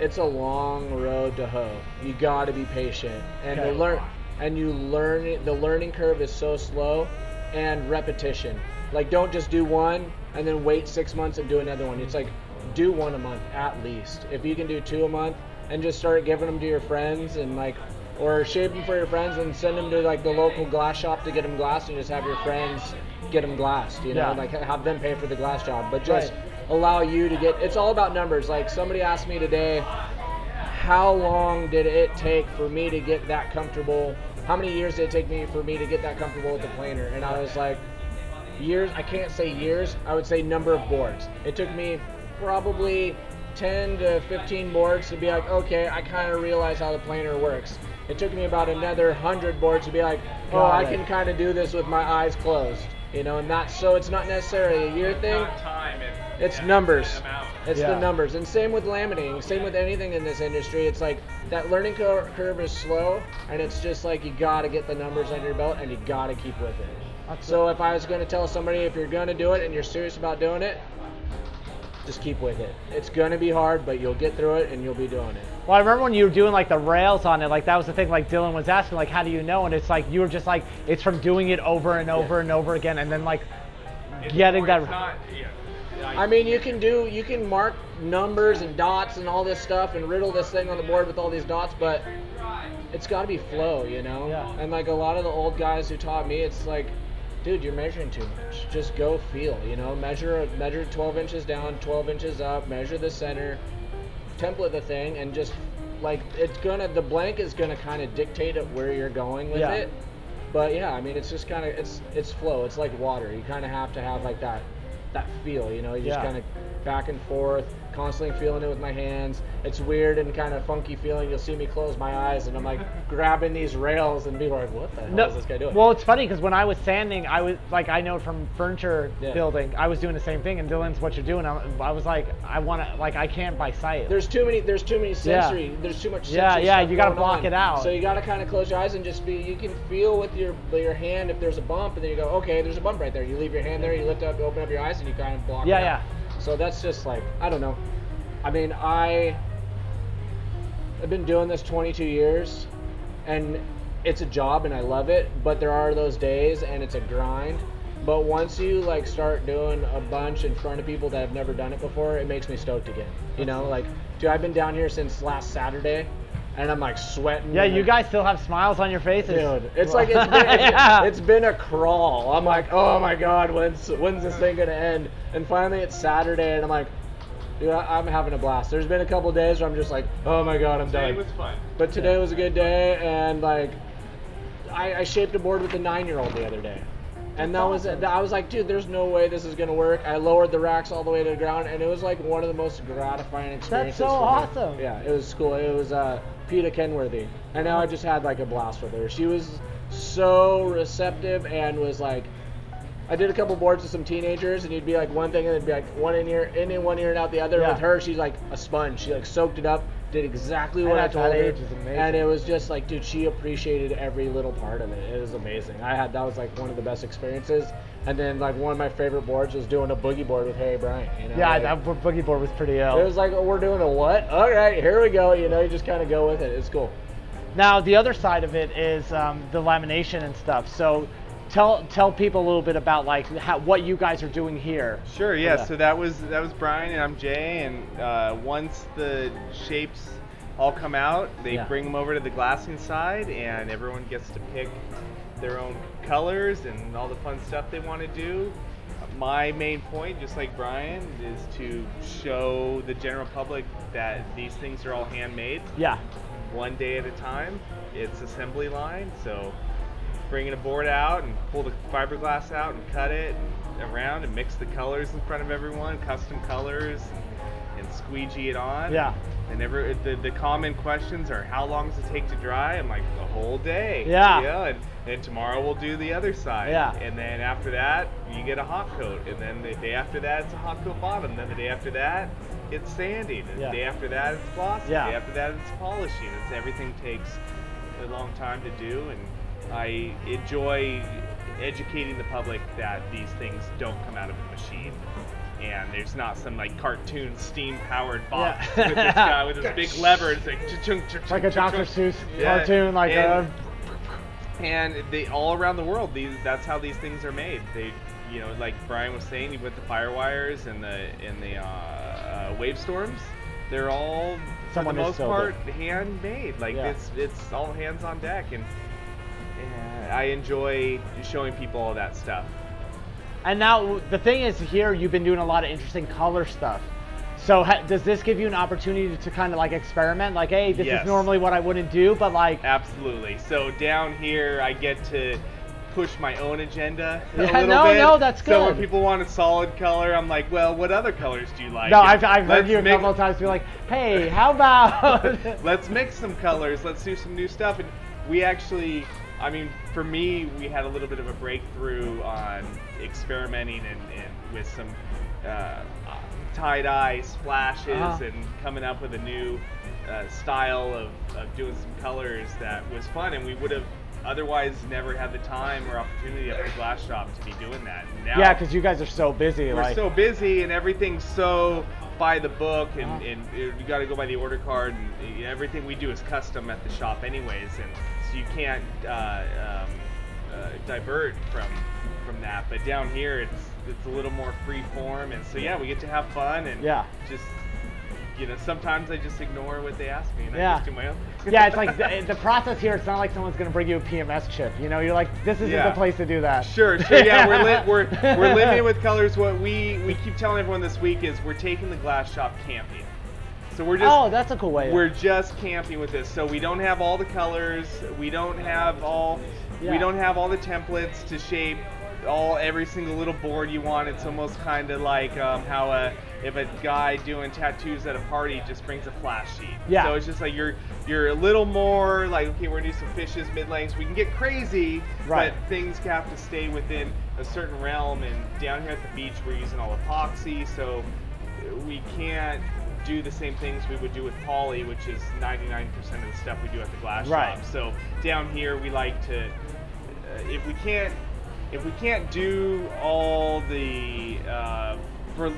Speaker 9: it's a long road to hoe. You got to be patient and
Speaker 7: Okay.
Speaker 9: learn. And you learn. The learning curve is so slow, and repetition. Like, don't just do one and then wait six months and do another one. It's like, do one a month at least. If you can do two a month, and just start giving them to your friends and like, or shape them for your friends and send them to like the local glass shop to get them glassed and just have your friends get them glassed. You know,
Speaker 7: Yeah.
Speaker 9: like have them pay for the glass job, but just
Speaker 7: Right.
Speaker 9: allow you to get. It's all about numbers. Like somebody asked me today, how long did it take for me to get that comfortable? How many years did it take me for me to get that comfortable with the planer? And I was like, years. I can't say years. I would say number of boards. It took me probably 10 to 15 boards to be like, okay, I kind of realize how the planer works. It took me about another 100 boards to be like, oh,
Speaker 7: Got
Speaker 9: I
Speaker 7: it.
Speaker 9: can kind of do this with my eyes closed. You know, and that's so it's not necessarily a year thing.
Speaker 10: time.
Speaker 9: It's numbers. It's
Speaker 7: Yeah.
Speaker 9: the numbers. And same with laminating. Same with anything in this industry. It's like that learning cur- curve is slow, and it's just like you gotta get the numbers under your belt, and you gotta keep with it. So if I was gonna tell somebody if you're gonna do it and you're serious about doing it, just keep with it. It's gonna be hard, but you'll get through it, and you'll be doing it.
Speaker 7: Well, I remember when you were doing like the rails on it, like that was the thing. Like Dylan was asking, like, how do you know? And it's like you were just like, it's from doing it over and over and over again, and then like getting that.
Speaker 10: It's not, yeah.
Speaker 9: I mean, you can do, you can mark numbers and dots and all this stuff and riddle this thing on the board with all these dots, but it's got to be flow, you know?
Speaker 7: Yeah.
Speaker 9: And like a lot of the old guys who taught me, it's like, dude, you're measuring too much. Just go feel, you know? Measure, measure 12 inches down, 12 inches up, measure the center, template the thing, and just like it's gonna, the blank is gonna kind of dictate it where you're going with
Speaker 7: Yeah.
Speaker 9: it. But yeah, I mean, it's just kind of, it's, it's flow. It's like water. You kind of have to have like that that feel, you know, you just
Speaker 7: Yeah.
Speaker 9: kind of back and forth, constantly feeling it with my hands. It's weird and kind of funky feeling. You'll see me close my eyes and I'm like grabbing these rails and people are like, what the hell
Speaker 7: No,
Speaker 9: is this guy doing?
Speaker 7: well, it's funny because when I was sanding, I was like, I know from furniture
Speaker 9: Yeah.
Speaker 7: building, I was doing the same thing. And Dylan's what you're doing. I, I was like, I want to, like, I can't by sight.
Speaker 9: there's too many, there's too many sensory, there's too much
Speaker 7: Yeah,
Speaker 9: sensory
Speaker 7: yeah, you gotta block
Speaker 9: on.
Speaker 7: it out.
Speaker 9: So you gotta kind of close your eyes and just be, you can feel with your your hand if there's a bump and then you go, okay, there's a bump right there. You leave your hand there, you lift up, you open up your eyes and you kind of block
Speaker 7: Yeah,
Speaker 9: it
Speaker 7: yeah.
Speaker 9: out. So that's just like, I don't know. I mean, I I've been doing this 22 years, and it's a job and I love it. But there are those days, and it's a grind. But once you like start doing a bunch in front of people that have never done it before, it makes me stoked again. You know, like, dude, I've been down here since last Saturday, and I'm like sweating.
Speaker 7: yeah, you
Speaker 9: like,
Speaker 7: guys still have smiles on your faces.
Speaker 9: Dude, it's like it's been,
Speaker 7: Yeah.
Speaker 9: it's been a crawl. I'm like, oh my god, when's when's this thing gonna end? And finally, it's Saturday, and I'm like, Dude, I, I'm having a blast. There's been a couple days where I'm just like, oh my god, I'm
Speaker 10: Today
Speaker 9: done.
Speaker 10: was fun.
Speaker 9: But today was a good day, and like, I, I shaped a board with a nine-year-old the other day, and that was it. I was like, dude, there's no way this is gonna work. I lowered the racks all the way to the ground, and it was like one of the most gratifying experiences. That's so
Speaker 7: awesome.
Speaker 9: Yeah, it was cool. It was uh, Peta Kenworthy, and now I just had like a blast with her. She was so receptive and was like. I did a couple boards with some teenagers, and you'd be like one thing, and it'd be like one in ear, in in one ear and out the other.
Speaker 7: Yeah.
Speaker 9: With her, she's like a sponge. She like soaked it up, did exactly
Speaker 7: And
Speaker 9: what I told her, and it was just like, dude, she appreciated every little part of it. It was amazing. I had that was like one of the best experiences. And then like one of my favorite boards was doing a boogie board with Harry Bryant. You know,
Speaker 7: Yeah,
Speaker 9: like,
Speaker 7: that bo- boogie board was pretty ill.
Speaker 9: it was like, oh, we're doing a what? All right, here we go. You know, you just kind of go with it. It's cool.
Speaker 7: Now the other side of it is um, the lamination and stuff. So tell tell people a little bit about like how, what you guys are doing here.
Speaker 10: Sure. Yeah.
Speaker 7: Yeah.
Speaker 10: So that was that was Brian and I'm Jay. And uh, once the shapes all come out, they
Speaker 7: Yeah.
Speaker 10: bring them over to the glassing side, and everyone gets to pick their own colors and all the fun stuff they want to do. My main point, just like Brian, is to show the general public that these things are all handmade.
Speaker 7: Yeah.
Speaker 10: one day at a time. It's assembly line, so bringing a board out and pull the fiberglass out and cut it and around and mix the colors in front of everyone, custom colors, and, and squeegee it on.
Speaker 7: Yeah.
Speaker 10: And every, the, the common questions are how long does it take to dry? I'm like the whole day.
Speaker 7: Yeah.
Speaker 10: Yeah. And then tomorrow we'll do the other side.
Speaker 7: Yeah.
Speaker 10: And then after that you get a hot coat, and then the day after that it's a hot coat bottom. Then the day after that it's sanding. And
Speaker 7: Yeah.
Speaker 10: the day after that it's glossing.
Speaker 7: Yeah.
Speaker 10: The day after that it's polishing. It's everything takes a long time to do, and I enjoy educating the public that these things don't come out of a machine. And there's not some like cartoon steam powered box
Speaker 7: Yeah.
Speaker 10: with this guy with this big lever. It's like cha-chung, cha-chung,
Speaker 7: Like a. Dr. Seuss
Speaker 10: Yeah.
Speaker 7: cartoon, like
Speaker 10: and,
Speaker 7: a
Speaker 10: and they all around the world these that's how these things are made they you know like brian was saying with the Firewires and the and the uh, uh, Wavestorms they're all
Speaker 7: Someone
Speaker 10: for the most part
Speaker 7: it.
Speaker 10: handmade like
Speaker 7: Yeah.
Speaker 10: it's it's all hands on deck and, and i enjoy showing people all that stuff
Speaker 7: And now the thing is, here you've been doing a lot of interesting color stuff. So ha- does this give you an opportunity to kind of like experiment? Like, hey, this
Speaker 10: Yes.
Speaker 7: is normally what I wouldn't do, but like,
Speaker 10: absolutely so down here i get to push my own agenda a
Speaker 7: Yeah,
Speaker 10: little
Speaker 7: no,
Speaker 10: bit.
Speaker 7: no, that's good.
Speaker 10: so when people want a solid color i'm like well what other colors do you like
Speaker 7: no,
Speaker 10: And
Speaker 7: I've, I've heard you a couple of times be like, hey, how about?
Speaker 10: let's mix some colors let's do some new stuff and we actually i mean for me we had a little bit of a breakthrough on experimenting and, and with some uh, tie-dye splashes
Speaker 7: Uh-huh.
Speaker 10: and coming up with a new uh, style of, of doing some colors that was fun and we would have otherwise never had the time or opportunity at the glass shop to be doing that now
Speaker 7: yeah, because you guys are so busy.
Speaker 10: we're
Speaker 7: like,
Speaker 10: so busy and everything's so by the book and,
Speaker 7: Uh-huh.
Speaker 10: and you got to go by the order card and everything we do is custom at the shop anyways and so you can't uh, um, uh, divert from from that but down here it's it's a little more free form and so yeah we get to have fun and
Speaker 7: Yeah.
Speaker 10: just you know sometimes I just ignore what they ask me and I
Speaker 7: Yeah.
Speaker 10: just do my own
Speaker 7: yeah, it's like the, the process here. It's not like someone's gonna bring you a PMS chip. You know, you're like, this isn't
Speaker 10: Yeah.
Speaker 7: the place to do that.
Speaker 10: Sure, sure. Yeah, we're li- we're we're limited with colors. What we we keep telling everyone this week is we're taking the glass shop camping. So we're just
Speaker 7: oh, that's a cool way.
Speaker 10: we're just camping with this. So we don't have all the colors. We don't have all
Speaker 7: Yeah.
Speaker 10: we don't have all the templates to shape all every single little board you want. It's almost kind of like um, how a if a guy doing tattoos at a party just brings a flash sheet.
Speaker 7: Yeah.
Speaker 10: So it's just like you're you're a little more like okay, we're gonna do some fishes mid lengths. We can get crazy,
Speaker 7: Right.
Speaker 10: but things have to stay within a certain realm. And down here at the beach, we're using all epoxy, so we can't do the same things we would do with poly, which is 99% of the stuff we do at the glass
Speaker 7: Right.
Speaker 10: shop. So down here, we like to, uh, if we can't, if we can't do all the, uh, for,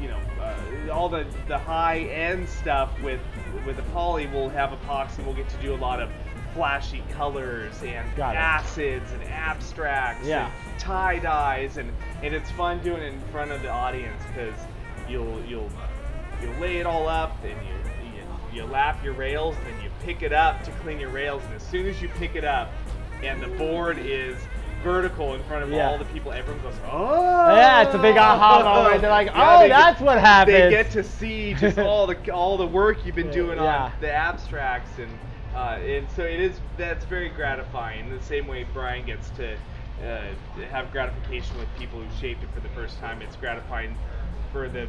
Speaker 10: you know, uh, all the the high end stuff with with the poly, we'll have epoxy. We'll get to do a lot of flashy colors and
Speaker 7: Got it.
Speaker 10: acids and abstracts
Speaker 7: Yeah.
Speaker 10: and tie dyes and and it's fun doing it in front of the audience because you'll you'll you'll lay it all up and you, you you lap your rails and then you pick it up to clean your rails and as soon as you pick it up and the board is vertical in front of
Speaker 7: Yeah.
Speaker 10: all the people. Everyone goes, oh.
Speaker 7: Yeah, it's a big aha moment. They're like,
Speaker 10: Yeah,
Speaker 7: oh,
Speaker 10: they get-
Speaker 7: that's what happened.
Speaker 10: They get to see just all the all the work you've been doing
Speaker 7: Yeah.
Speaker 10: on the abstracts, and uh, and so it is. That's very gratifying. The same way Brian gets to uh, have gratification with people who shaped it for the first time. It's gratifying for the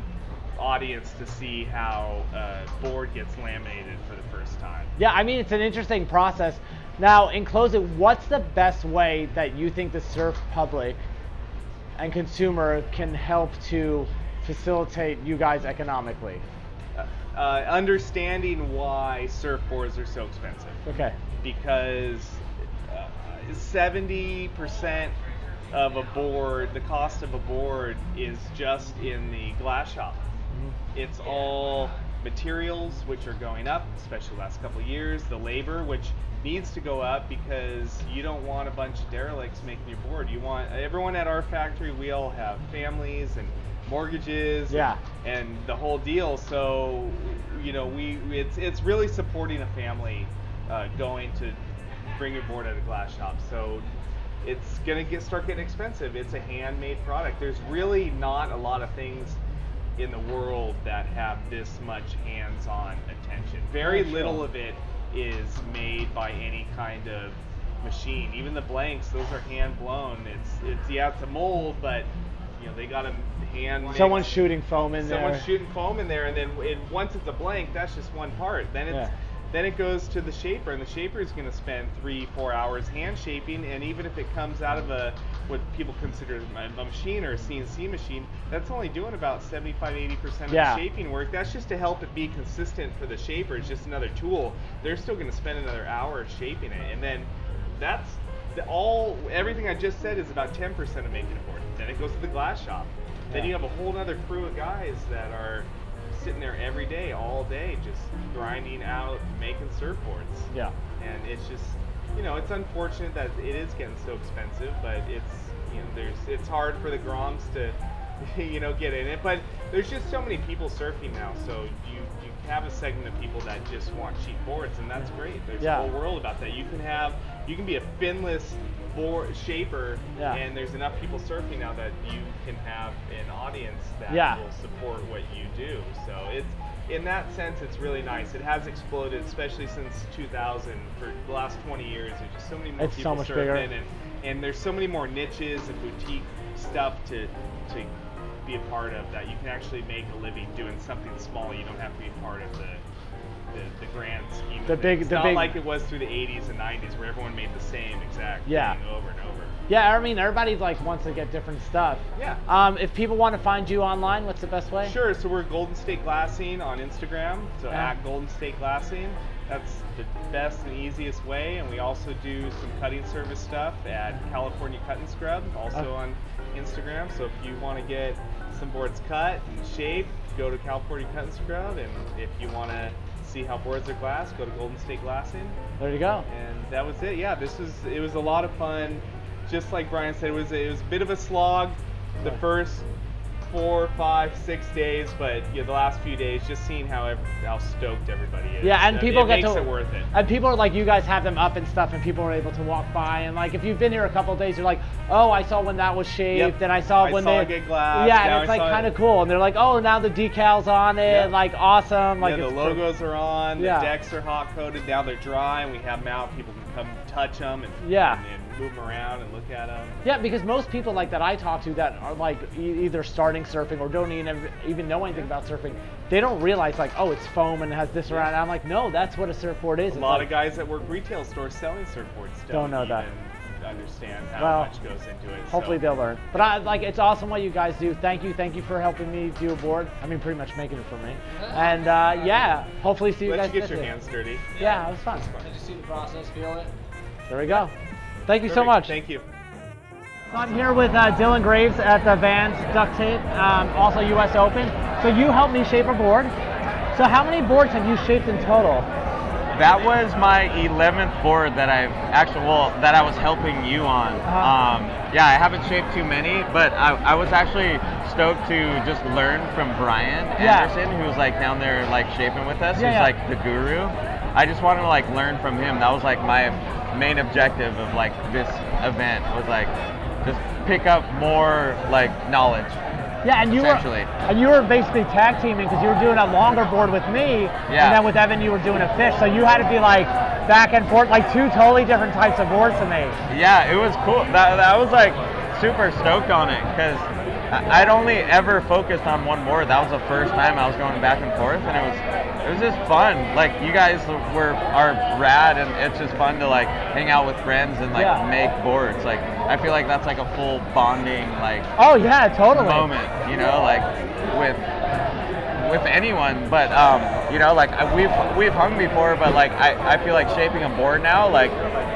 Speaker 10: audience to see how uh, board gets laminated for the first time.
Speaker 7: Yeah, I mean it's an interesting process. Now, in closing, what's the best way that you think the surf public and consumer can help to facilitate you guys economically?
Speaker 10: Uh, understanding why surfboards are so expensive.
Speaker 7: Okay.
Speaker 10: because uh, seventy percent of a board, the cost of a board, is just in the glass shop. It's all materials which are going up, especially the last couple of years. The labor, which needs to go up because you don't want a bunch of derelicts making your board. You want everyone at our factory. We all have families and mortgages. and-
Speaker 7: Yeah.
Speaker 10: And, the whole deal. So, you know, we it's it's really supporting a family uh, going to bring your board at a glass shop. So it's gonna get start getting expensive. It's a handmade product. There's really not a lot of things in the world that have this much hands-on attention. Very little of it is made by any kind of machine. Even the blanks, those are hand blown. It's it's yeah, it's a mold, but you know they got a hand.
Speaker 7: Someone's shooting foam in
Speaker 10: Someone's
Speaker 7: there.
Speaker 10: Someone's shooting foam in there, and then it, once it's a blank, that's just one part. Then it's
Speaker 7: Yeah.
Speaker 10: Then it goes to the shaper, and the shaper is going to spend three, four hours hand shaping. And even if it comes out of a what people consider a, machine or a CNC machine, that's only doing about 75, 80 percent of
Speaker 7: Yeah.
Speaker 10: the shaping work. That's just to help it be consistent for the shaper. It's just another tool. They're still going to spend another hour shaping it, and then that's the, all. Everything I just said is about 10 percent of making a board. Then it goes to the glass shop. Then you have a whole other crew of guys that are sitting there every day, all day, just grinding out, making surfboards.
Speaker 7: Yeah.
Speaker 10: And it's just, you know, it's unfortunate that it is getting so expensive, but it's, you know, there's, it's hard for the Groms to, you know, get in it. But there's just so many people surfing now, so you you have a segment of people that just want cheap boards, and that's great. There's
Speaker 7: Yeah.
Speaker 10: a whole world about that. You can have, you can be a finless board shaper,
Speaker 7: Yeah.
Speaker 10: and there's enough people surfing now that you can have an audience that
Speaker 7: Yeah.
Speaker 10: will support what you do. So it's in that sense, it's really nice. It has exploded, especially since 2000. For the last 20 years, there's just so many more
Speaker 7: It's so
Speaker 10: people
Speaker 7: much
Speaker 10: surfing,
Speaker 7: bigger.
Speaker 10: and and there's so many more niches and boutique stuff to to be a part of that you can actually make a living doing something small. You don't have to be part of the the, the grand
Speaker 7: The big-.
Speaker 10: It's
Speaker 7: the
Speaker 10: not
Speaker 7: big-
Speaker 10: like it was through the 80s and 90s where everyone made the same exact
Speaker 7: Yeah.
Speaker 10: thing over and over.
Speaker 7: Yeah, I mean everybody like wants to get different stuff.
Speaker 10: Yeah.
Speaker 7: Um, if people want to find you online, what's the best way?
Speaker 10: Sure. So we're Golden State Glassing on Instagram. So
Speaker 7: Yeah.
Speaker 10: at Golden State Glassing. That's the best and easiest way. And we also do some cutting service stuff at California Cut and Scrub, also
Speaker 7: Uh.
Speaker 10: on Instagram. So if you want to get some boards cut and shaped, go to California Cut and Scrub. And if you want to see how boards are glassed, go to Golden State Glassing.
Speaker 7: There you go.
Speaker 10: And that was it. Yeah, this was it was a lot of fun. Just like Brian said, it was it was a bit of a slog the first four, five, six days, but yeah, the last few days, just seeing how ev- how stoked everybody is.
Speaker 7: Yeah, and people
Speaker 10: it
Speaker 7: get
Speaker 10: makes
Speaker 7: to
Speaker 10: it worth it.
Speaker 7: And people are like, you guys have them up and stuff, and people are able to walk by. And like, if you've been here a couple of days, you're like, oh, I saw when that was shaved,
Speaker 10: Yep.
Speaker 7: and I saw
Speaker 10: I
Speaker 7: when
Speaker 10: saw
Speaker 7: they
Speaker 10: glassed,
Speaker 7: Yeah, and
Speaker 10: I
Speaker 7: it's like kind of cool. And they're like, oh, now the decals on it,
Speaker 10: Yep.
Speaker 7: like awesome. Like
Speaker 10: yeah, the logos are on.
Speaker 7: Yeah.
Speaker 10: The decks are hot coated. Now they're dry, and we have them out. People can come touch them and
Speaker 7: Yeah.
Speaker 10: and, and move them around and look at them.
Speaker 7: Yeah, because most people like that I talk to that are like e- either starting surfing or don't even even know anything about surfing, they don't realize like, oh, it's foam and it has this around. I'm like, no, that's what a surfboard is.
Speaker 10: A
Speaker 7: It's
Speaker 10: lot
Speaker 7: like-
Speaker 10: of guys that work retail stores selling surfboards
Speaker 7: Don't know that.
Speaker 10: even understand how
Speaker 7: Well,
Speaker 10: much goes into it.
Speaker 7: Hopefully
Speaker 10: so.
Speaker 7: they'll learn. But I like it's awesome what you guys do. Thank you, thank you for helping me do a board. I mean, pretty much making it for me. And uh, yeah, hopefully see you
Speaker 10: Let
Speaker 7: guys.
Speaker 10: you get your
Speaker 7: year.
Speaker 10: hands dirty.
Speaker 7: Yeah, it was fun.
Speaker 11: Did you see the process? Feel it?
Speaker 7: There we go. Thank you so much.
Speaker 10: Thank you.
Speaker 7: So I'm here with uh, Dylan Graves at the Vans Duct Tape, um, also U.S. Open. So you helped me shape a board. So how many boards have you shaped in total?
Speaker 12: That was my 11th board that I've actually, well, that I was helping you on.
Speaker 7: Uh-huh.
Speaker 12: Um, yeah, I haven't shaped too many, but I, I was actually stoked to just learn from Brian
Speaker 7: Yeah.
Speaker 12: Anderson, who's like down there like shaping with us.
Speaker 7: Yeah,
Speaker 12: who's
Speaker 7: yeah.
Speaker 12: like the guru. I just wanted to like learn from him. That was like my main objective of like this event was like just pick up more like knowledge.
Speaker 7: Yeah, and you were and you were basically tag teaming because you were doing a longer board with me,
Speaker 12: Yeah.
Speaker 7: and then with Evan you were doing a fish. So you had to be like back and forth, like two totally different types of boards to me.
Speaker 12: Yeah, it was cool. That, that was like super stoked on it because I'd only ever focused on one board. That was the first time I was going back and forth, and it was it was just fun. Like you guys were are rad, and it's just fun to like hang out with friends and like
Speaker 7: Yeah.
Speaker 12: make boards. Like I feel like that's like a full bonding like
Speaker 7: Oh yeah, totally.
Speaker 12: moment, you know, like with with anyone. But um, you know, like I- we've we've hung before, but like I, I feel like shaping a board now, like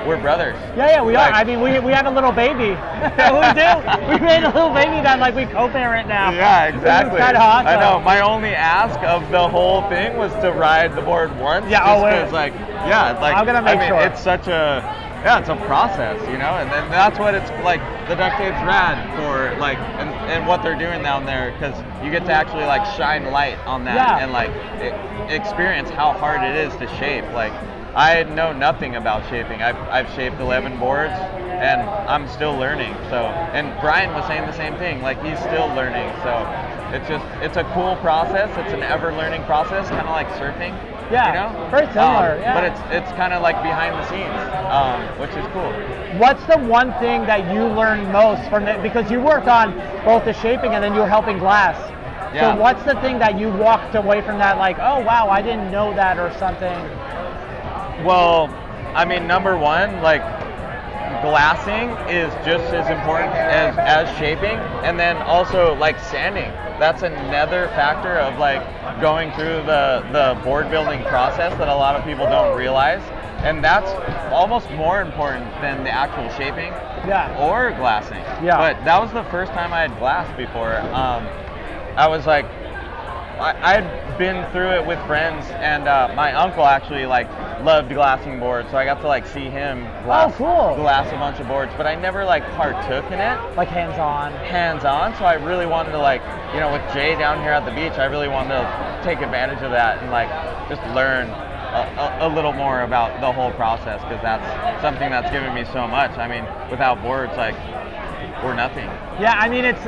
Speaker 12: we're brothers.
Speaker 7: Yeah, yeah, we
Speaker 12: Like-
Speaker 7: are. I mean, we, we had a little baby. we do. We made a little baby that like we co-parent now.
Speaker 12: Yeah, exactly.
Speaker 7: Kind of awesome.
Speaker 12: I know. My only ask of the whole thing was to ride the board once.
Speaker 7: Yeah,
Speaker 12: just
Speaker 7: oh, wait.
Speaker 12: like, yeah, like
Speaker 7: I'm gonna make
Speaker 12: I mean,
Speaker 7: sure.
Speaker 12: it's such a yeah, it's a process, you know, and then that's what it's like. The duct tape's rad for like, and, and what they're doing down there, because you get to actually like shine light on that
Speaker 7: Yeah.
Speaker 12: and like e- experience how hard it is to shape. Like, I know nothing about shaping. I've, I've shaped 11 boards, and I'm still learning. So, and Brian was saying the same thing. Like, he's still learning. So, it's just it's a cool process. It's an ever learning process, kind of like surfing.
Speaker 7: Yeah,
Speaker 12: you know,
Speaker 7: very similar,
Speaker 12: Um,
Speaker 7: yeah.
Speaker 12: But it's it's kind of like behind the scenes, um, which is cool.
Speaker 7: What's the one thing that you learned most from it? Because you worked on both the shaping and then you were helping glass.
Speaker 12: Yeah.
Speaker 7: So what's the thing that you walked away from that like, oh wow, I didn't know that or something?
Speaker 12: Well, I mean, number one, like glassing is just as important as, as shaping, and then also like sanding. That's another factor of like going through the the board building process that a lot of people don't realize, and that's almost more important than the actual shaping
Speaker 7: Yeah.
Speaker 12: or glassing.
Speaker 7: Yeah.
Speaker 12: But that was the first time I had glassed before. Um, I was like, I, I'd been through it with friends, and uh, my uncle actually like loved glassing boards, so I got to like see him glass,
Speaker 7: Oh, cool.
Speaker 12: glass a bunch of boards. But I never like partook in it
Speaker 7: Like hands on.
Speaker 12: hands on. So I really wanted to like, you know, with Jay down here at the beach, I really wanted to take advantage of that and like just learn a, a, a little more about the whole process because that's something that's given me so much. I mean, without boards, like we're nothing.
Speaker 7: Yeah, I mean it's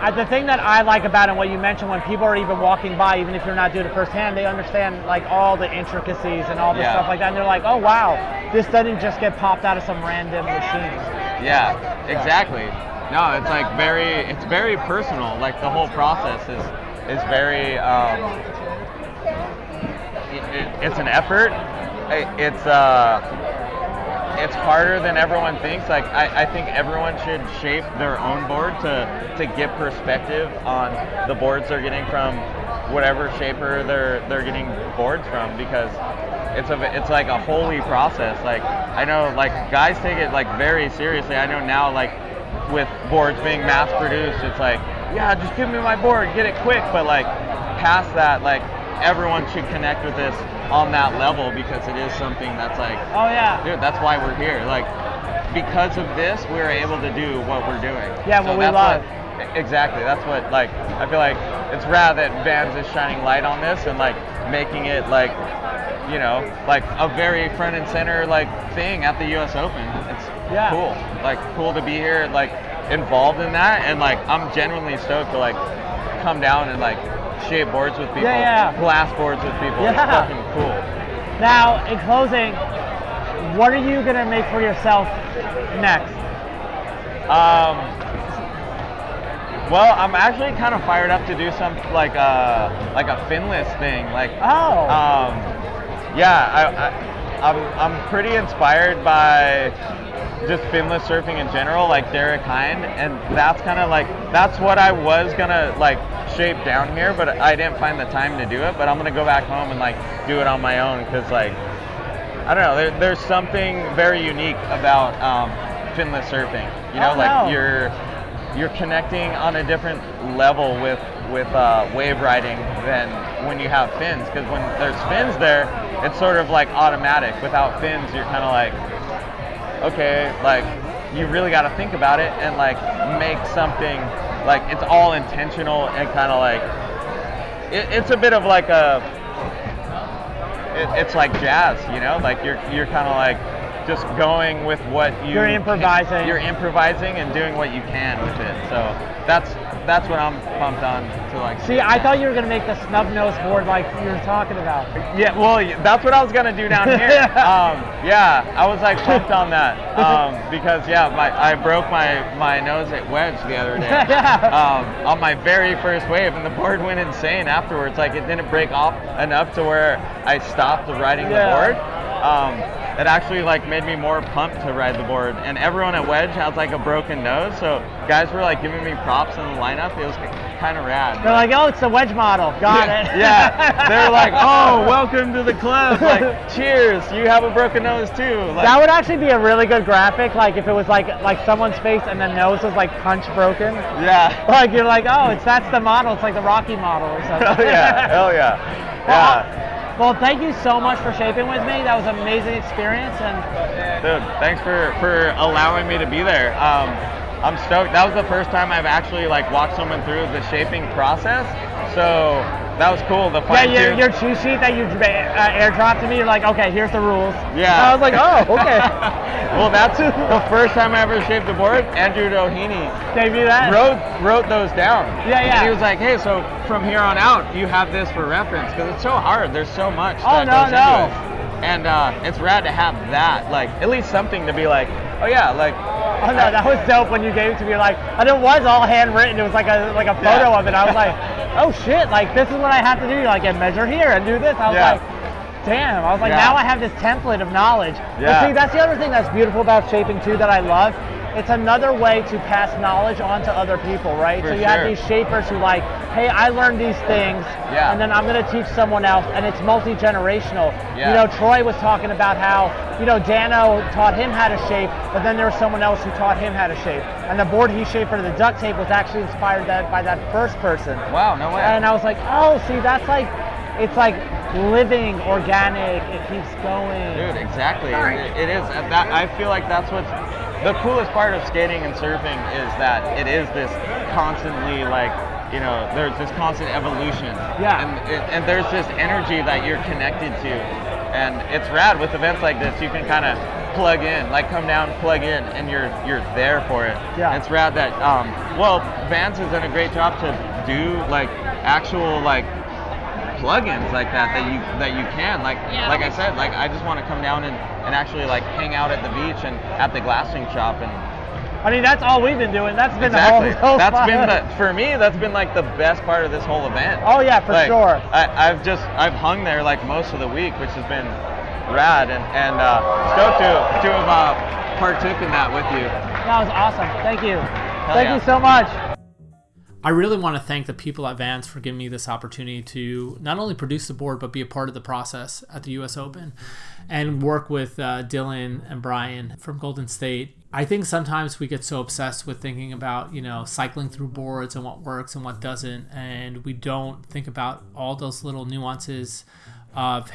Speaker 7: uh, the thing that I like about it, what you mentioned, when people are even walking by, even if you're not doing it firsthand, they understand like all the intricacies and all the
Speaker 12: Yeah.
Speaker 7: stuff like that, and they're like, oh wow, this doesn't just get popped out of some random machine.
Speaker 12: Yeah, exactly. No, it's like very, it's very personal. Like the whole process is is very. Um, it- it's an effort. It- It's uh, it's harder than everyone thinks. Like I, I think everyone should shape their own board to to get perspective on the boards they're getting from whatever shaper they're they're getting boards from because it's a it's like a holy process. Like I know like guys take it like very seriously. I know now like with boards being mass produced, it's like yeah, just give me my board, get it quick. But like past that, like everyone should connect with this on that level because it is something that's like
Speaker 7: Oh yeah.
Speaker 12: dude that's why we're here like because of this we're able to do what we're doing
Speaker 7: Yeah, what we love.
Speaker 12: what- exactly that's what like i feel like it's rad that vans is shining light on this and like making it like you know like a very front and center like thing at the us open it's
Speaker 7: Yeah.
Speaker 12: cool like cool to be here like involved in that and like i'm genuinely stoked to like come down and like shape boards with people
Speaker 7: Yeah, yeah.
Speaker 12: glass boards with people it's
Speaker 7: Yeah.
Speaker 12: fucking cool
Speaker 7: Now, in closing, what are you gonna make for yourself next?
Speaker 12: Um, well, I'm actually kind of fired up to do some like a like a finless thing. Like,
Speaker 7: Oh.
Speaker 12: um, yeah, I, I, I'm I'm pretty inspired by just finless surfing in general, like Derek Hynd, and that's kind of like that's what I was gonna like shape down here, but I didn't find the time to do it. But I'm gonna go back home and like do it on my own because like I don't know. There, there's something very unique about um, finless surfing. You know,
Speaker 7: Oh,
Speaker 12: like
Speaker 7: no.
Speaker 12: you're you're connecting on a different level with with uh, wave riding than when you have fins. Because when there's fins there, it's sort of like automatic. Without fins, you're kind of like, okay, like you really got to think about it and like make something like it's all intentional and kind of like it, it's a bit of like a it, it's like jazz, you know, like you're you're kind of like just going with what you
Speaker 7: You're improvising.
Speaker 12: You're improvising and doing what you can with it. So that's that's what I'm pumped on to like.
Speaker 7: See, I thought you were gonna make the snub nose board like you were talking about.
Speaker 12: Yeah, well, that's what I was gonna do down here. um, yeah, I was like pumped on that um, because yeah, my I broke my my nose at wedge the other day um, on my very first wave, and the board went insane afterwards. Like it didn't break off enough to where I stopped riding
Speaker 7: Yeah.
Speaker 12: the board. It actually like made me more pumped to ride the board, and everyone at wedge has like a broken nose, so guys were like giving me props in the lineup. It was kind of rad.
Speaker 7: They're like, oh, it's the wedge model. Got it.
Speaker 12: Yeah, they're like, oh, welcome to the club. Like, cheers, you have a broken nose too. Like,
Speaker 7: that would actually be a really good graphic, like if it was like like someone's face and the nose was like punch broken.
Speaker 12: Yeah.
Speaker 7: Like you're like, oh, it's that's the model. It's like the Rocky model or something.
Speaker 12: Hell oh, yeah, hell yeah. Oh, yeah.
Speaker 7: Well, thank you so much for shaping with me. That was an amazing experience, and
Speaker 12: Dude, thanks for, for allowing me to be there. Um, I'm stoked. That was the first time I've actually like walked someone through the shaping process. So that was cool. The
Speaker 7: yeah, your, your cheat sheet that you uh, airdropped to me, you're like, okay, here's the rules.
Speaker 12: Yeah.
Speaker 7: I was like, oh, okay.
Speaker 12: well, that's the first time I ever shaped a board. Andrew Doheny
Speaker 7: gave you that.
Speaker 12: Wrote wrote those down.
Speaker 7: Yeah, yeah.
Speaker 12: And he was like, hey, so from here on out, you have this for reference because it's so hard. There's so much.
Speaker 7: Oh,
Speaker 12: that
Speaker 7: no, no.
Speaker 12: It. And uh, it's rad to have that, like at least something to be like, oh yeah, like.
Speaker 7: Oh no, that was dope when you gave it to me. Like, and it was all handwritten. It was like a like a photo
Speaker 12: Yeah.
Speaker 7: of it. I was like, oh shit, like this is what I have to do. Like, and measure here and do this. I was
Speaker 12: Yeah.
Speaker 7: like, damn. I was like,
Speaker 12: Yeah.
Speaker 7: now I have this template of knowledge.
Speaker 12: Yeah.
Speaker 7: But see, that's the other thing that's beautiful about shaping too that I love. It's another way to pass knowledge on to other people, right?
Speaker 12: For
Speaker 7: so you have these shapers who like, hey, I learned these things,
Speaker 12: Yeah.
Speaker 7: and then I'm gonna teach someone else, and it's multi-generational.
Speaker 12: Yeah.
Speaker 7: You know, Troy was talking about how, you know, Dano taught him how to shape, but then there was someone else who taught him how to shape. And the board he shaped for the duct tape was actually inspired that by that first person.
Speaker 12: Wow, no way.
Speaker 7: And I was like, oh, see, that's like, it's like living, organic, it keeps going.
Speaker 12: Dude, exactly. It, it is. uh, That I feel like that's what's the coolest part of skating and surfing is that it is this constantly like you know there's this constant evolution.
Speaker 7: Yeah.
Speaker 12: And it, and there's this energy that you're connected to, and it's rad with events like this. You can kind of plug in, like come down, plug in, and you're you're there for it.
Speaker 7: Yeah.
Speaker 12: It's rad that um well Vans has done a great job to do like actual like plugins like that that you that you can like like I said like I just want to come down and, and actually like hang out at the beach and at the glassing shop and
Speaker 7: I mean, that's all we've been doing. That's been
Speaker 12: exactly
Speaker 7: the whole, whole
Speaker 12: that's
Speaker 7: fun.
Speaker 12: been the for me that's been like the best part of this whole event
Speaker 7: Oh, yeah, for
Speaker 12: Like,
Speaker 7: sure.
Speaker 12: I, I've just I've hung there like most of the week which has been rad and and uh, stoked to to have uh, partook in that with you
Speaker 7: That was awesome. Thank you. Thank
Speaker 12: yeah.
Speaker 7: you so much.
Speaker 1: I really want to thank the people at Vans for giving me this opportunity to not only produce the board but be a part of the process at the U.S. Open, and work with uh, Dylan and Brian from Golden State. I think sometimes we get so obsessed with thinking about you know cycling through boards and what works and what doesn't, and we don't think about all those little nuances of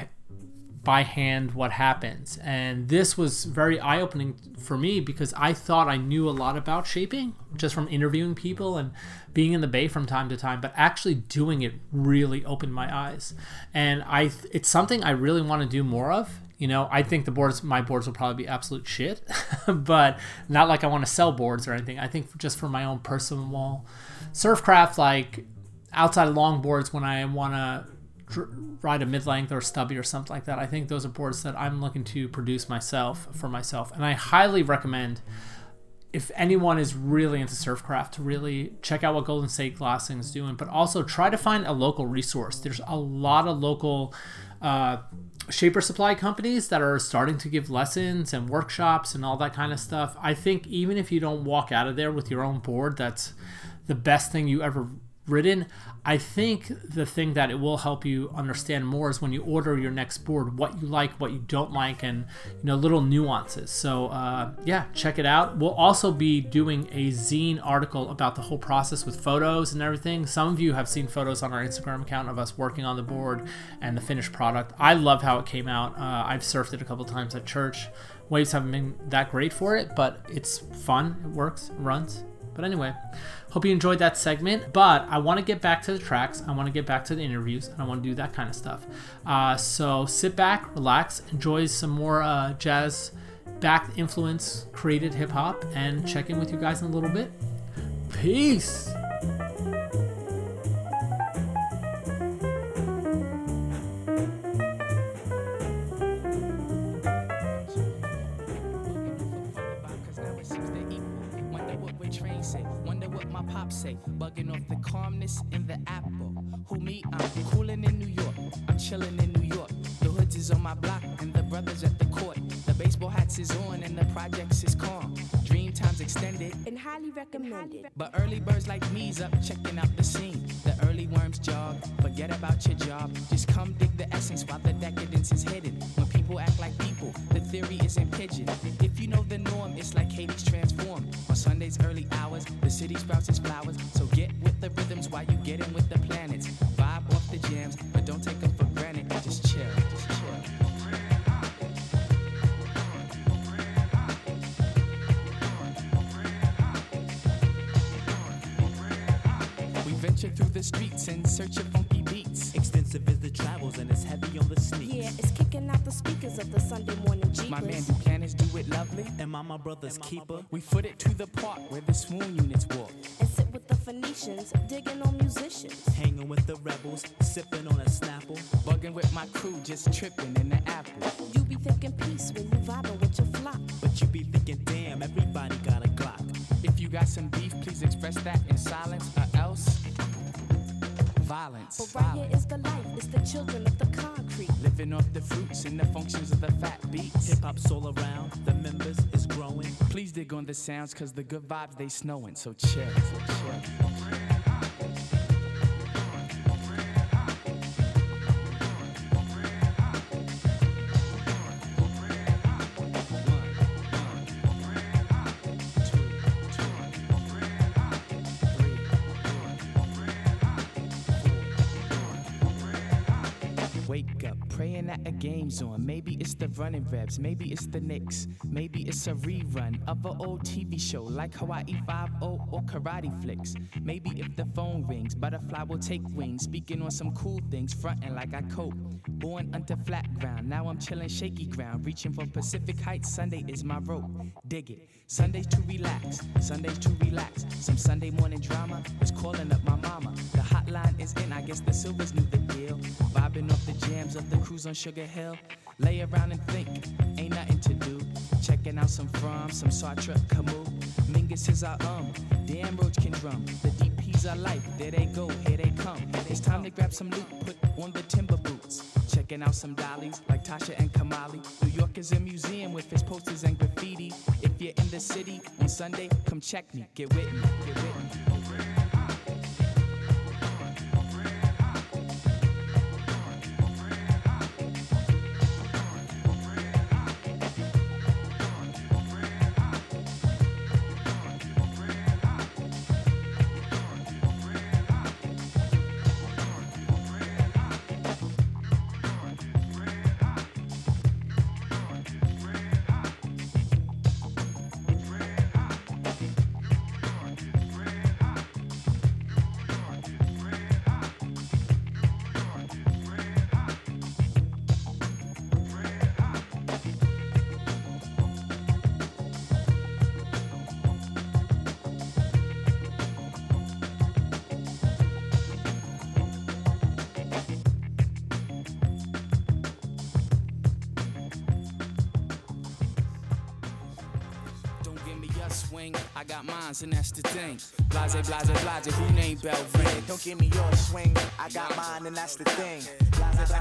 Speaker 1: by hand what happens. And this was very eye opening for me because I thought I knew a lot about shaping just from interviewing people and being in the bay from time to time, but actually doing it really opened my eyes. And I it's something I really want to do more of. You know, I think the boards, my boards will probably be absolute shit, but not like I want to sell boards or anything. I think just for my own personal surfcraft, like outside of long boards when I want to ride a mid-length or stubby or something like that. I think those are boards that I'm looking to produce myself for myself, and I highly recommend if anyone is really into surfcraft to really check out what Golden State Glassing is doing, but also try to find a local resource. There's a lot of local uh, shaper supply companies that are starting to give lessons and workshops and all that kind of stuff. I think even if you don't walk out of there with your own board, that's the best thing you ever ridden. I think the thing that it will help you understand more is when you order your next board, what you like, what you don't like, and you know little nuances. So uh, yeah, check it out. We'll also be doing a zine article about the whole process with photos and everything. Some of you have seen photos on our Instagram account of us working on the board and the finished product. I love how it came out. Uh, I've surfed it a couple times at church. Waves haven't been that great for it, but it's fun. It works, runs. But anyway, hope you enjoyed that segment. But I want to get back to the tracks. I want to get back to the interviews. And I want to do that kind of stuff. Uh, so sit back, relax, enjoy some more uh, jazz backed influence created hip hop, and check in with you guys in a little bit. Peace.
Speaker 13: Say, bugging off the calmness in the apple. Who me? I'm coolin' in New York. I'm chillin' in New York. The hoods is on my block and the brothers at the court. The baseball hats is on and the projects is calm. Dream times extended
Speaker 14: and highly recommended.
Speaker 13: But early birds like me's up checking out the scene. The early worms jog. Forget about your job. Just come dig the essence while the decadence is hidden. When people act like people, the theory isn't pigeon. If you know the norm, it's like Hades transformed. On Sunday's early hours, the city sprouts its flowers. So get with the rhythms while you get in with the planets. Vibe off the jams, but don't take them for granted. Just chill. Just chill. We venture through the streets in search of funky beats.
Speaker 15: Extensive is the travels and it's heavy on the sneaks.
Speaker 14: Yeah, it's kicking out the speakers of the Sunday morning jeepers.
Speaker 13: My man do it lovely.
Speaker 15: Am I my brother's keeper?
Speaker 13: We foot it to the park where the swoon units walk.
Speaker 14: And sit with the Phoenicians, digging on musicians.
Speaker 15: Hanging with the rebels, sipping on a snapple.
Speaker 13: Bugging with my crew, just tripping in the apple.
Speaker 14: You be thinking peace when you vibing with your flock.
Speaker 15: But you be thinking, damn, everybody got a Glock.
Speaker 13: If you got some beef, please express that in silence, or else violence.
Speaker 14: But right here is the life, it's the children of the concrete.
Speaker 13: Living off the fruits and the functions of the fat beats.
Speaker 15: Hip hop's all around, the members is growing.
Speaker 13: Please dig on the sounds, cause the good vibes they snowing, so chill. So chill. A game's on. Maybe it's the running reps, maybe it's the Knicks, maybe it's a rerun of an old TV show like Hawaii 5 or Karate Flicks. Maybe if the phone rings, butterfly will take wings, speaking on some cool things, fronting like I cope. Born under flat ground, now I'm chilling shaky ground, reaching for Pacific Heights. Sunday is my rope, dig it. Sundays to relax, Sundays to relax. Some Sunday morning drama is calling up my mama. Hotline is in, I guess the Silvers knew the deal. Vibing off the jams of the cruise on Sugar Hill. Lay around and think, ain't nothing to do. Checking out some from, some Sartre, Camus. Mingus is our um, damn Roach can drum. The DPs are life, there they go, here they come. It's time to grab some loot, put on the timber boots. Checking out some dollies like Tasha and Kamali. New York is a museum with its posters and graffiti. If you're in the city on Sunday, come check me, get with me, get with me. Who?
Speaker 16: Don't give me your swing, I got mine and that's the thing.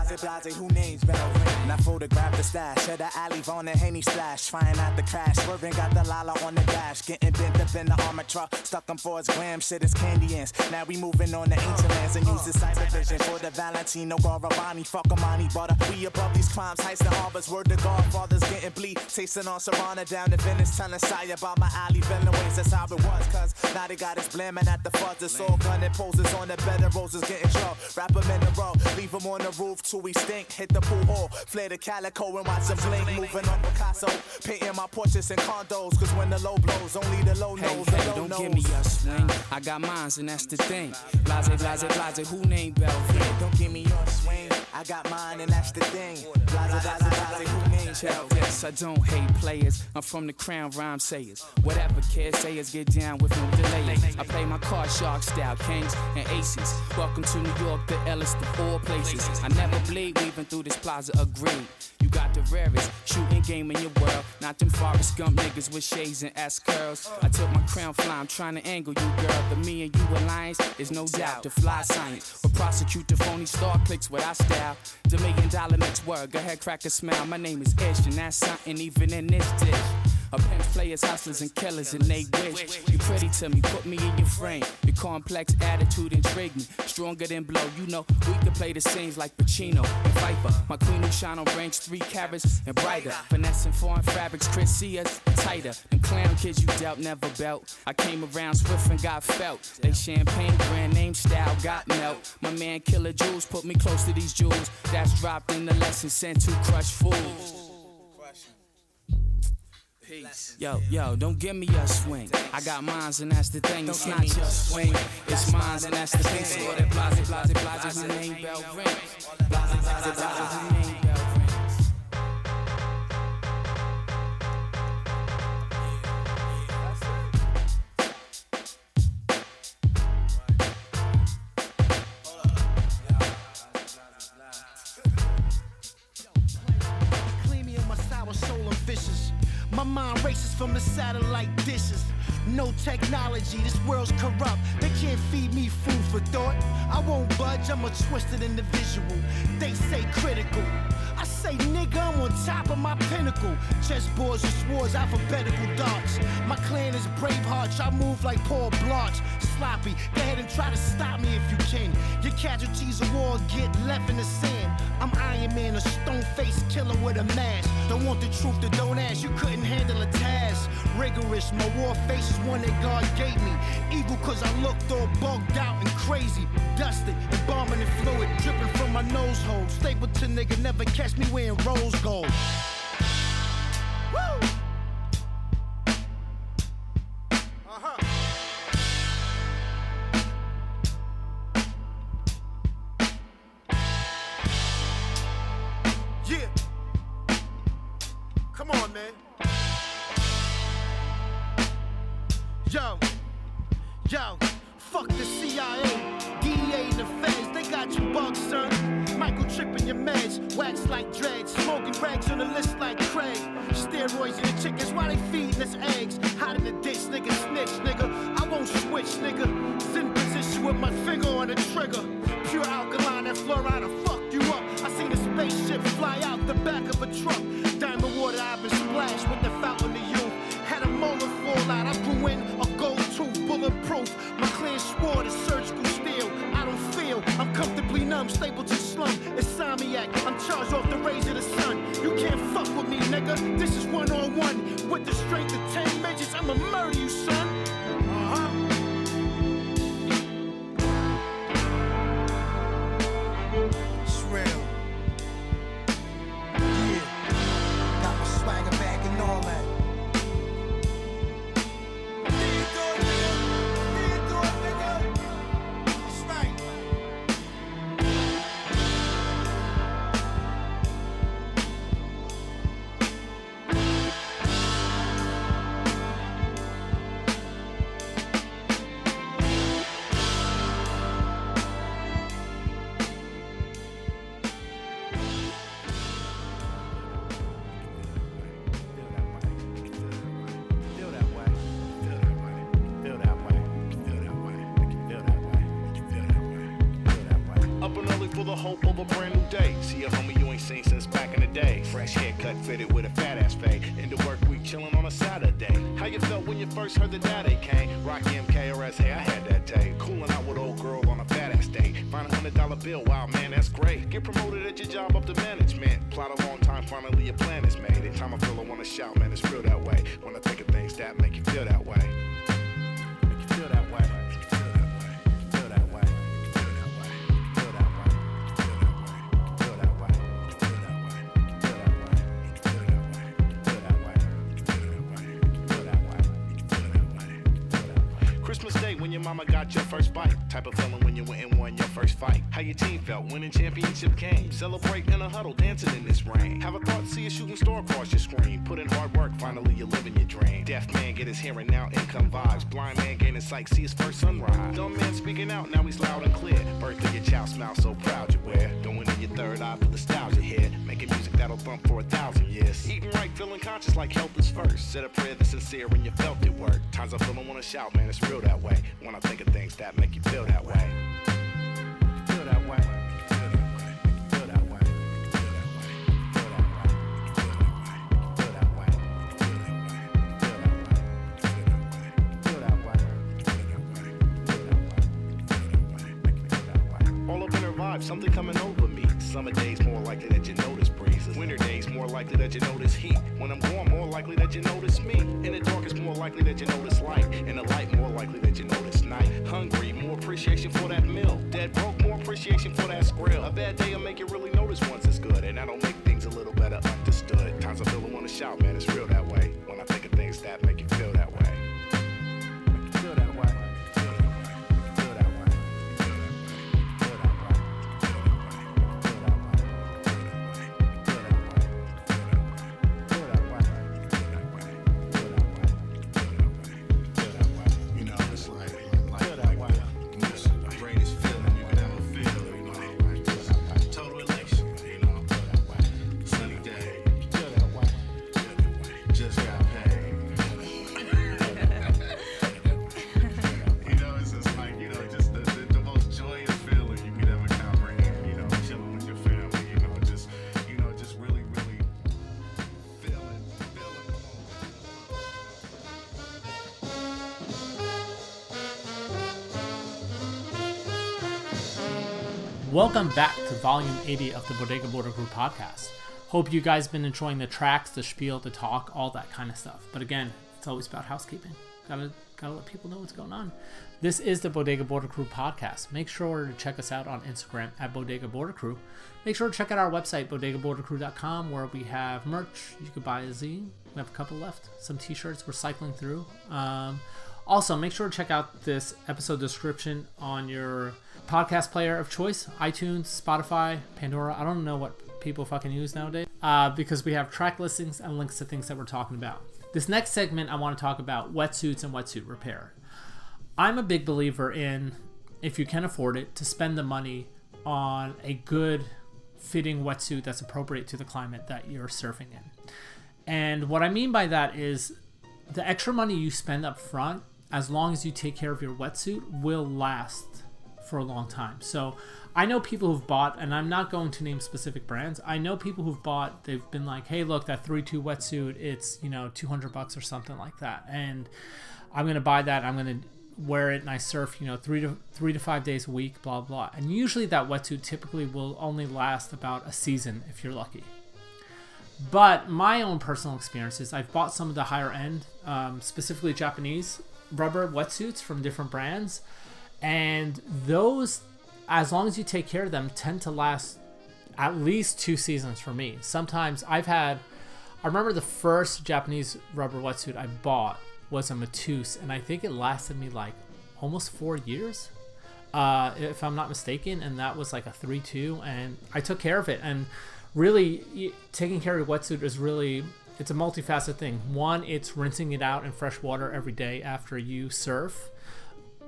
Speaker 16: Blase, blase, who names Bell Ring? I photographed the stash, of the alley on the Henny slash. Flying out the crash, swerving, got the Lala on the dash. Getting bent up in the armor truck, stuck him for his glam, shit is candy ants. Now we moving on the ancient lands and use the cyber vision for the Valentino Garavani. Fuck Amani butter. We above these crimes, heists and harbors. Word to Godfathers getting bleed. Tasting on Serrana down to Venice, telling Sire about my alley villain ways. That's how it was, cuz now they got it buzzers, blamming at the fuzzers. All gunning poses on the bed of roses, getting drunk. Wrap 'em in a row, leave 'em on the roof till we stink. Hit the pool hall, flare the calico and watch watch 'em blink. Moving on Picasso, painting my portraits in condos. Cause when the low blows, only the low
Speaker 13: Hey,
Speaker 16: knows.
Speaker 13: hey,
Speaker 16: the low
Speaker 13: don't
Speaker 16: knows.
Speaker 13: give me a swing. I got mines, and that's the thing. Blase, blase, blase, who named Belvin?
Speaker 16: Don't give me your swing. I got mine and that's the thing. Blaza, blaza, blaza, who names
Speaker 13: Tell yes, I don't hate players. I'm from the crown rhyme sayers. Whatever kids say is get down with no delay. I play my card shark style, kings and aces. Welcome to New York, the illest of four places. I never bleed, weaving through this plaza, agreed. You got the rarest shooting game in your world. Not them Forrest Gump niggas with shades and S curls. I took my crown fly, I'm trying to angle you, girl. The me and you alliance is no doubt the fly science. But prosecute the phony star clicks with our style. The million dollar next word, go ahead, crack a smile. My name is Ish, and that's something even in this dish. A pimps, players, hustlers, and killers, and they wish you pretty to me, put me in your frame. Your complex attitude intrigue me, stronger than blow. You know we can play the scenes like Pacino and Viper. My queen who shine on range three carats and brighter. Finessing foreign fabrics, Chris see us tighter. Them clown kids you dealt never belt. I came around swift and got felt. They champagne brand name style got melt. My man Killer Jules put me close to these jewels. That's dropped in the lesson sent to crush fools. Yo, yo, don't give me a swing. I got mines and that's the thing. It's not your swing. It's mines and that's the thing. So that blase, blase, blase, who name bell rings. Blase, blase, blase, who name
Speaker 17: satellite dishes. No technology, this world's corrupt. They can't feed me food for thought. I won't budge, I'm a twisted individual. They say critical. I say, nigga, I'm on top of my pinnacle. Chessboards and swords, alphabetical darts. My clan is Braveheart, I move like Paul Blanche. Sloppy, go ahead and try to stop me if you can. Your casualties of war get left in the sand. I'm Iron Man, a stone faced killer with a mask. Don't want the truth, then don't ask. You couldn't handle a task. Rigorous, my war face is one that God gave me. Evil cause I looked all bugged out and crazy. Dusted, embalming and fluid dripping from my nose hole. Stapleton nigga never catch me wearing rose gold. Woo! The
Speaker 18: hope of a brand new day. See a homie you ain't seen since back in the day. Fresh haircut fitted with a fat ass fade. Into work week chillin' on a Saturday. How you felt when you first heard the daddy came? Rocky MKRS, hey, I had that day. Cooling out with old girl on a fat ass day. Find a hundred dollar bill, wow man, that's great. Get promoted at your job up to management. Plot a long time, finally your plan is made. Every time I feel I wanna shout, man, it's real that way. Wanna think of things that. Make you feel that way. Mama got your first bite. Type of feeling when you went and won your first fight. How your team felt winning championship games. Celebrate in a huddle, dancing in this rain. Have a thought, see a shooting star across your screen. Put in hard work, finally you're living your dream. Deaf man get his hearing now, income vibes. Blind man gaining sight, see his first sunrise. Dumb man speaking out, now he's loud and clear. Birth of your child, smile so proud you wear. Going in your third eye for nostalgia here. That'll thump for a thousand years. Eating right, feeling conscious like health is first. Said a prayer that's sincere and you felt it work. Times I feel I wanna shout, man, it's real that way. When I think of things that make you feel that way. Vibe, something coming over me. Summer days more likely that you notice breezes. Winter days more likely that you notice heat. When I'm gone, more likely that you notice me. In the dark, it's more likely that you notice light. In the light, more likely that you notice night. Hungry, more appreciation for that meal. Dead broke, more appreciation for that skrill. A bad day will make you really notice once it's good, and that'll make things a little better understood. Times I feel I wanna shout, man, it's real that way. When I think of things that make
Speaker 1: Welcome back to volume 80 of the Bodega Border Crew podcast. Hope you guys been enjoying the tracks, the spiel, the talk, all that kind of stuff. But again, it's always about housekeeping. Gotta gotta let people know what's going on. This is the Bodega Border Crew podcast. Make sure to check us out on Instagram at Bodega Border Crew. Make sure to check out our website, bodegabordercrew.com, where we have merch. You could buy a zine. We have a couple left. Some t-shirts we're cycling through. Um, also, make sure to check out this episode description on your podcast player of choice iTunes, Spotify, Pandora. I don't know what people fucking use nowadays uh, because we have track listings and links to things that we're talking about. This next segment, I want to talk about wetsuits and wetsuit repair. I'm a big believer in, if you can afford it, to spend the money on a good fitting wetsuit that's appropriate to the climate that you're surfing in. And what I mean by that is the extra money you spend up front, as long as you take care of your wetsuit, will last for a long time. So I know people who've bought, and I'm not going to name specific brands. I know people who've bought, they've been like, hey, look, that 3 2 wetsuit, it's, you know, 200 bucks or something like that. And I'm going to buy that. I'm going to wear it and I surf, you know, three to three to five days a week, blah blah. And usually that wetsuit typically will only last about a season if you're lucky. But my own personal experiences, I've bought some of the higher end, um, specifically Japanese rubber wetsuits from different brands, and those, as long as you take care of them, tend to last at least two seasons for me. Sometimes I've had, I remember the first Japanese rubber wetsuit I bought was a Matuse, and I think it lasted me like almost four years, uh, if I'm not mistaken, and that was like a 3-2, and I took care of it, and really taking care of your wetsuit is really it's a multifaceted thing. One, it's rinsing it out in fresh water every day after you surf.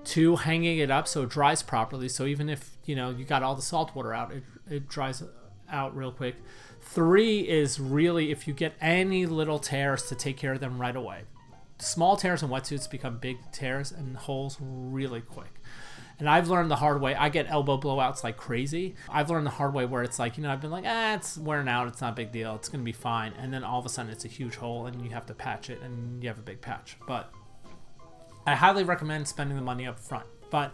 Speaker 1: Two, hanging it up so it dries properly. So even if you know you got all the salt water out, it, it dries out real quick. Three is really if you get any little tears to take care of them right away. Small tears in wetsuits become big tears and holes really quick. And I've learned the hard way. I get elbow blowouts like crazy. I've learned the hard way where it's like, you know, I've been like, ah, it's wearing out. It's not a big deal. It's going to be fine. And then all of a sudden it's a huge hole and you have to patch it and you have a big patch. But I highly recommend spending the money up front. But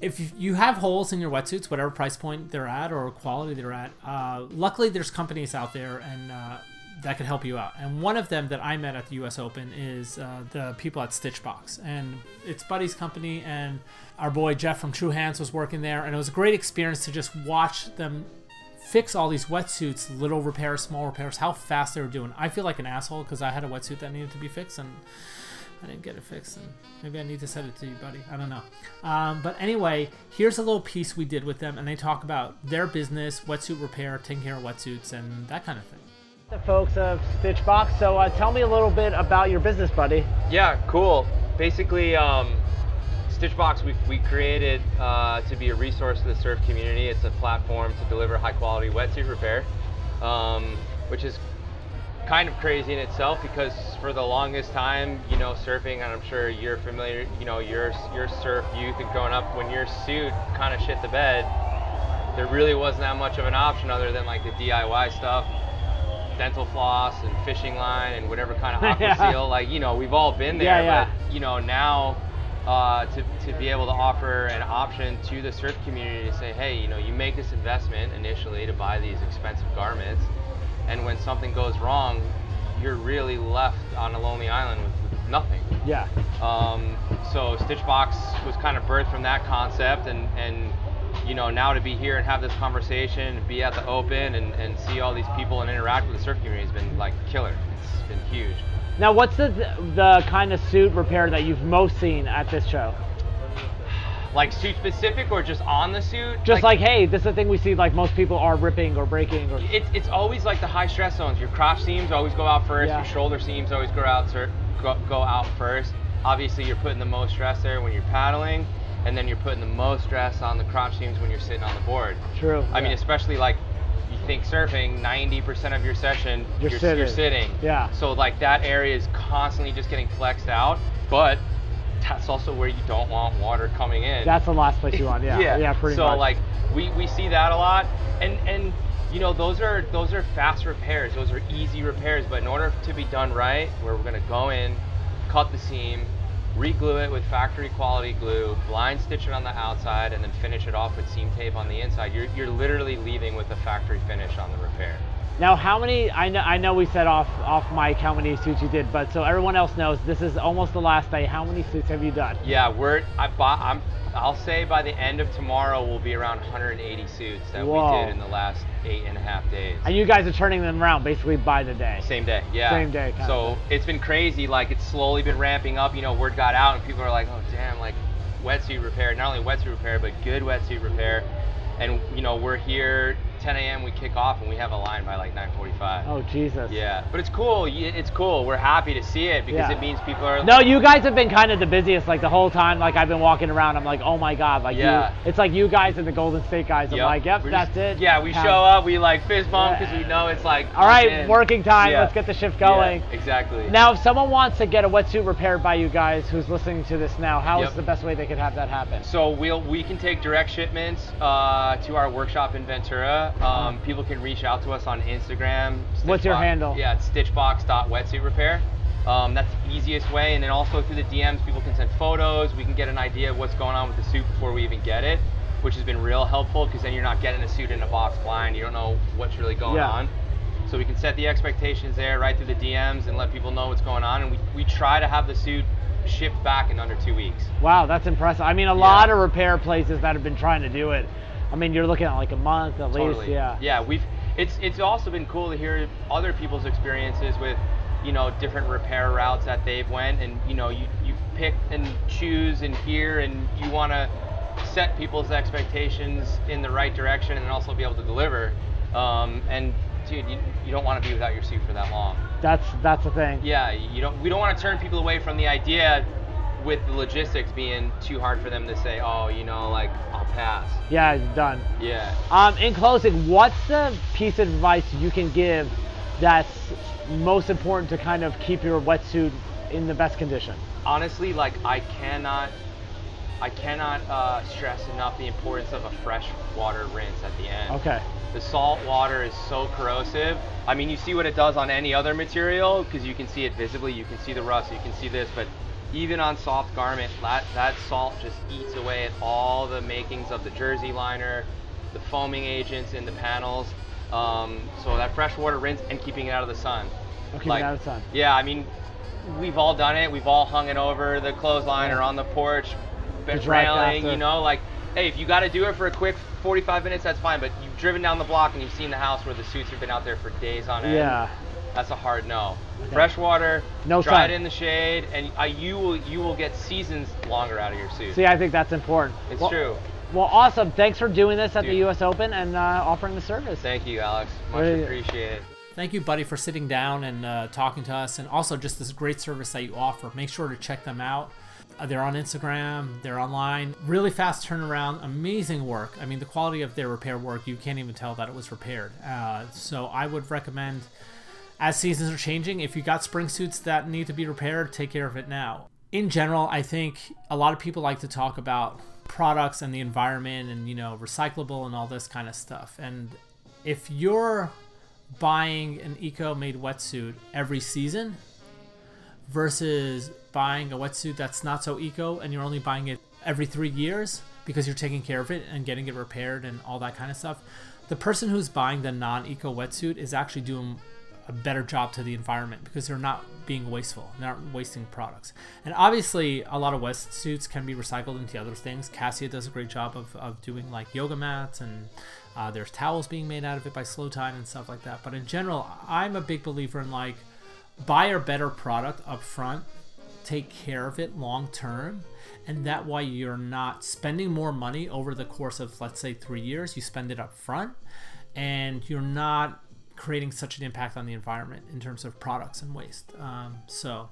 Speaker 1: if you have holes in your wetsuits, whatever price point they're at or quality they're at, uh, luckily there's companies out there and uh, that can help you out. And one of them that I met at the U.S. Open is uh, the people at Stitchbox, and it's Buddy's company, and our boy Jeff from True Hands was working there, and it was a great experience to just watch them fix all these wetsuits, little repairs, small repairs, how fast they were doing. I feel like an asshole because I had a wetsuit that needed to be fixed, and I didn't get it fixed, and maybe I need to send it to you, buddy. I don't know. Um, but anyway, here's a little piece we did with them, and they talk about their business, wetsuit repair, taking care of wetsuits, and that kind of thing.
Speaker 7: The folks of Stitchbox. So uh, tell me a little bit about your business, buddy.
Speaker 19: Yeah, cool. Basically, um, Stitchbox we, we created uh, to be a resource to the surf community. It's a platform to deliver high quality wetsuit repair, um, which is kind of crazy in itself because for the longest time, you know, surfing, and I'm sure you're familiar, you know, your your surf youth and growing up, when your suit kind of shit the bed, there really wasn't that much of an option other than like the DIY stuff, dental floss and fishing line and whatever kind of aqua
Speaker 7: Yeah.
Speaker 19: seal. Like, you know, we've all been there,
Speaker 7: Yeah, yeah.
Speaker 19: but you know, now uh, to, to be able to offer an option to the surf community to say, hey, you know, you make this investment initially to buy these expensive garments, and when something goes wrong, you're really left on a lonely island with, with nothing.
Speaker 7: Yeah.
Speaker 19: Um, so Stitchbox was kind of birthed from that concept, and, and you know now to be here and have this conversation, and be at the open, and, and see all these people and interact with the surf community has been like killer. It's been huge.
Speaker 7: Now, what's the the kind of suit repair that you've most seen at this show?
Speaker 19: Like suit specific or just on the suit?
Speaker 7: Just like, hey, this is the thing we see. Like most people are ripping or breaking or.
Speaker 19: It's it's always like the high stress zones. Your crotch seams always go out first.
Speaker 7: Yeah.
Speaker 19: Your shoulder seams always go out sir, go, go out first. Obviously, you're putting the most stress there when you're paddling, and then you're putting the most stress on the crotch seams when you're sitting on the board.
Speaker 7: True.
Speaker 19: I mean, especially like you think surfing, 90% of your session
Speaker 7: You're
Speaker 19: you're,
Speaker 7: sitting.
Speaker 19: you're sitting.
Speaker 7: Yeah.
Speaker 19: So like that area is constantly just getting flexed out, but that's also where you don't want water coming in.
Speaker 7: That's the last place you want. Yeah.
Speaker 19: yeah.
Speaker 7: Yeah. pretty
Speaker 19: so
Speaker 7: much.
Speaker 19: So like we, we see that a lot, and and you know those are those are fast repairs. Those are easy repairs. But in order to be done right, where we're gonna go in, cut the seam, re-glue it with factory quality glue, blind stitch it on the outside, and then finish it off with seam tape on the inside. You're you're literally leaving with a factory finish on the repair.
Speaker 7: Now, how many? I know, I know we said off off mic how many suits you did, but so everyone else knows, this is almost the last day. How many suits have you done?
Speaker 19: Yeah, we're I bought I'm I'll say by the end of tomorrow we'll be around 180 suits that
Speaker 7: Whoa.
Speaker 19: we did in the last eight and a half days.
Speaker 7: And you guys are turning them around basically by the day.
Speaker 19: Same day, yeah.
Speaker 7: Same day, kind
Speaker 19: So it's been crazy. Like it's slowly been ramping up. You know, word got out, and people are like, "Oh, damn!" Like wetsuit repair. Not only wetsuit repair, but good wetsuit repair. And you know, we're here 10 a.m. We kick off, and we have a line by like 9:45.
Speaker 7: Oh Jesus.
Speaker 19: Yeah, but it's cool. It's cool. We're happy to see it because
Speaker 7: Yeah.
Speaker 19: it means people are.
Speaker 7: No, you guys have been kind of the busiest like the whole time. Like I've been walking around, I'm like, oh my god, like
Speaker 19: Yeah.
Speaker 7: you, it's like you guys and the Golden State guys. I'm
Speaker 19: Yep.
Speaker 7: like, yep,
Speaker 19: We're
Speaker 7: that's
Speaker 19: just-
Speaker 7: it.
Speaker 19: Yeah, we
Speaker 7: Have-
Speaker 19: show up. We like fist bump because we know it's like.
Speaker 7: All right,
Speaker 19: in.
Speaker 7: working time.
Speaker 19: Yeah.
Speaker 7: Let's get the shift
Speaker 19: Yeah,
Speaker 7: going.
Speaker 19: exactly.
Speaker 7: Now, if someone wants to get a wetsuit repaired by you guys, who's listening to this now, how is
Speaker 19: Yep.
Speaker 7: the best way they could have that happen?
Speaker 19: So we'll we can take direct shipments uh, to our workshop in Ventura. Um, people can reach out to us on Instagram.
Speaker 7: What's your
Speaker 19: Stitchbox-
Speaker 7: handle?
Speaker 19: Yeah, it's stitchbox.wetsuitrepair. Um, that's the easiest way, and then also through the DMs, people can send photos. We can get an idea of what's going on with the suit before we even get it, which has been real helpful because then you're not getting a suit in a box blind. You don't know what's really going
Speaker 7: Yeah.
Speaker 19: on. So we can set the expectations there right through the DMs and let people know what's going on. And we, we try to have the suit shipped back in under two weeks.
Speaker 7: Wow, that's impressive. I mean, a lot of repair places that have been trying to do it. I mean, you're looking at like a month at least.
Speaker 19: Totally.
Speaker 7: Yeah.
Speaker 19: Yeah, we've it's it's also been cool to hear other people's experiences with, you know, different repair routes that they've went and you know, you you pick and choose and hear and you want to set people's expectations in the right direction and also be able to deliver. Um, and dude, you, you don't want to be without your suit for that long.
Speaker 7: That's that's the thing.
Speaker 19: Yeah, you don't. We don't want to turn people away from the idea, with the logistics being too hard for them to say, oh, you know, like I'll pass.
Speaker 7: Yeah, it's done.
Speaker 19: Yeah.
Speaker 7: Um, in closing, what's the piece of advice you can give that's most important to kind of keep your wetsuit in the best condition?
Speaker 19: honestly, like I cannot, I cannot uh, stress enough the importance of a fresh water rinse at the end.
Speaker 7: Okay.
Speaker 19: The salt water is so corrosive. I mean, you see what it does on any other material because you can see it visibly. You can see the rust. You can see this, but even on soft garment, that that salt just eats away at all the makings of the jersey liner, the foaming agents in the panels. Um, so that fresh water rinse and keeping it out of the sun.
Speaker 7: Keeping it out of the sun.
Speaker 19: Yeah, I mean, we've all done it. We've all hung it over the clothesline or on the porch, railing. You know, like, hey, if you got to do it for a quick 45 minutes, that's fine. But you've driven down the block and you've seen the house where the suits have been out there for days on end.
Speaker 7: Yeah.
Speaker 19: That's a hard no. Freshwater,
Speaker 7: No
Speaker 19: dry
Speaker 7: sun.
Speaker 19: it in the shade, and uh, you will you will get seasons longer out of your suit.
Speaker 7: See, I think that's important.
Speaker 19: It's
Speaker 7: Well-
Speaker 19: true.
Speaker 7: Well, awesome. Thanks for doing this at the U.S. Open and uh, offering the service.
Speaker 19: Thank you, Alex. Much
Speaker 7: Hey.
Speaker 19: appreciated.
Speaker 1: Thank you, buddy, for sitting down and uh, talking to us, and also just this great service that you offer. Make sure to check them out. Uh, they're on Instagram, they're online. Really fast turnaround, amazing work. I mean, the quality of their repair work, you can't even tell that it was repaired. Uh, so I would recommend, as seasons are changing, if you got spring suits that need to be repaired, take care of it now. In general, I think a lot of people like to talk about products and the environment and, you know, recyclable and all this kind of stuff. And if you're buying an eco made wetsuit every season versus buying a wetsuit that's not so eco and you're only buying it every three years because you're taking care of it and getting it repaired and all that kind of stuff, the person who's buying the non eco wetsuit is actually doing a better job to the environment because they're not being wasteful. They're not wasting products. And obviously, a lot of wetsuits can be recycled into other things. Cassia does a great job of, of doing like yoga mats, and uh, there's towels being made out of it by Slow Tide and stuff like that. But in general, I'm a big believer in like buy a better product up front, take care of it long term, and that way you're not spending more money over the course of let's say three years. You spend it up front, and you're not creating such an impact on the environment in terms of products and waste. Um, so,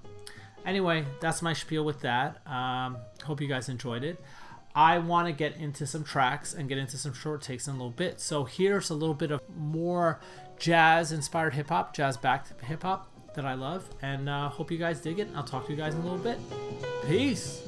Speaker 1: anyway, that's my spiel with that. Um, hope you guys enjoyed it. I want to get into some tracks and get into some short takes in a little bit. So, here's a little bit of more jazz inspired hip hop, jazz backed hip hop that I love, and uh, hope you guys dig it. I'll talk to you guys in a little bit. Peace.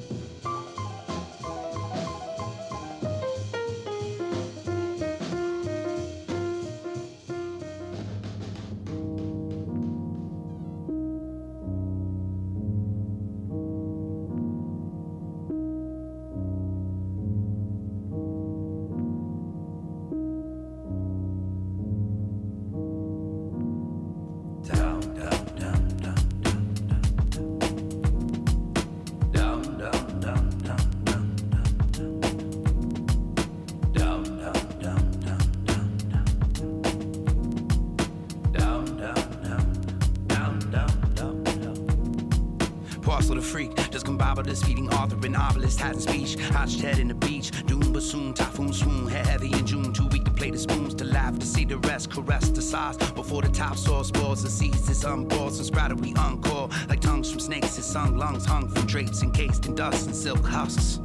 Speaker 20: Silk husks.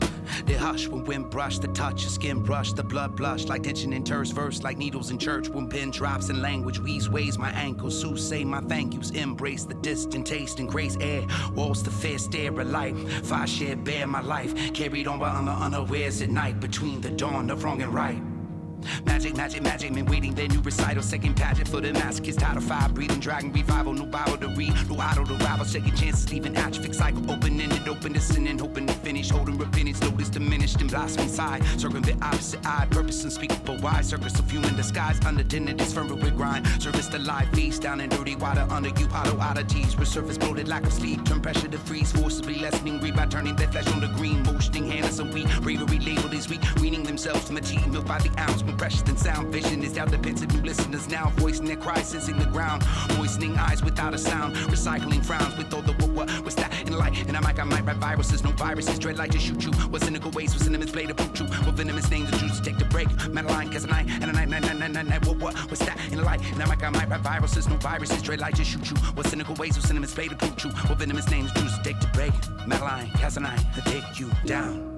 Speaker 20: They hush when wind brush, the touch, your skin brush, the blood blush like tension in terse verse, like needles in church. When pen drops in language, weaves ways my ankles, Sue say my thank yous, embrace the distant taste and grace air. Walls the fair stare of light, fire share bear my life, carried on by unawares at night between the dawn of wrong and right. Magic, magic, magic, men waiting their new recital. Second pageant for the masochist. Title fire, breathing dragon revival. No Bible to read, no idol to rival. Second chances, leaving atrophic cycle. Open ended, open to sin and hoping to finish. Holding repentance, notice diminished and blossoming side. Circling the opposite eye, purpose unspeakable wide. Circus of human disguise, undertended is firm with grind. Service the live feast down in dirty water under you. Hollow oddities, resurface bloated, lack of sleep. Turn pressure to freeze, forcibly lessening greed by turning their flesh on the green. Motioning hands and weak, bravery labeled as weak. Weaning themselves from milk by the ounce. When precious than sound, vision is doubt depends of new listeners now. Voicing their cries, sensing the ground. Moistening eyes without a sound. Recycling frowns with all the what, what, what's that in the light? And I might, I might write viruses, no viruses. Dread like to shoot you. What cynical ways, what cinnamons play to poop you. What venomous names the juice take the break. Madeline, cause a night, and a night, night, night, night, night, night. What, what, what's that in the light? And I might, I might write viruses, no viruses. Dread like to shoot you. What cynical ways, what cinnamons play to poop you. What venomous names the juice take to break. Madeline, cause a night, I take you. Down.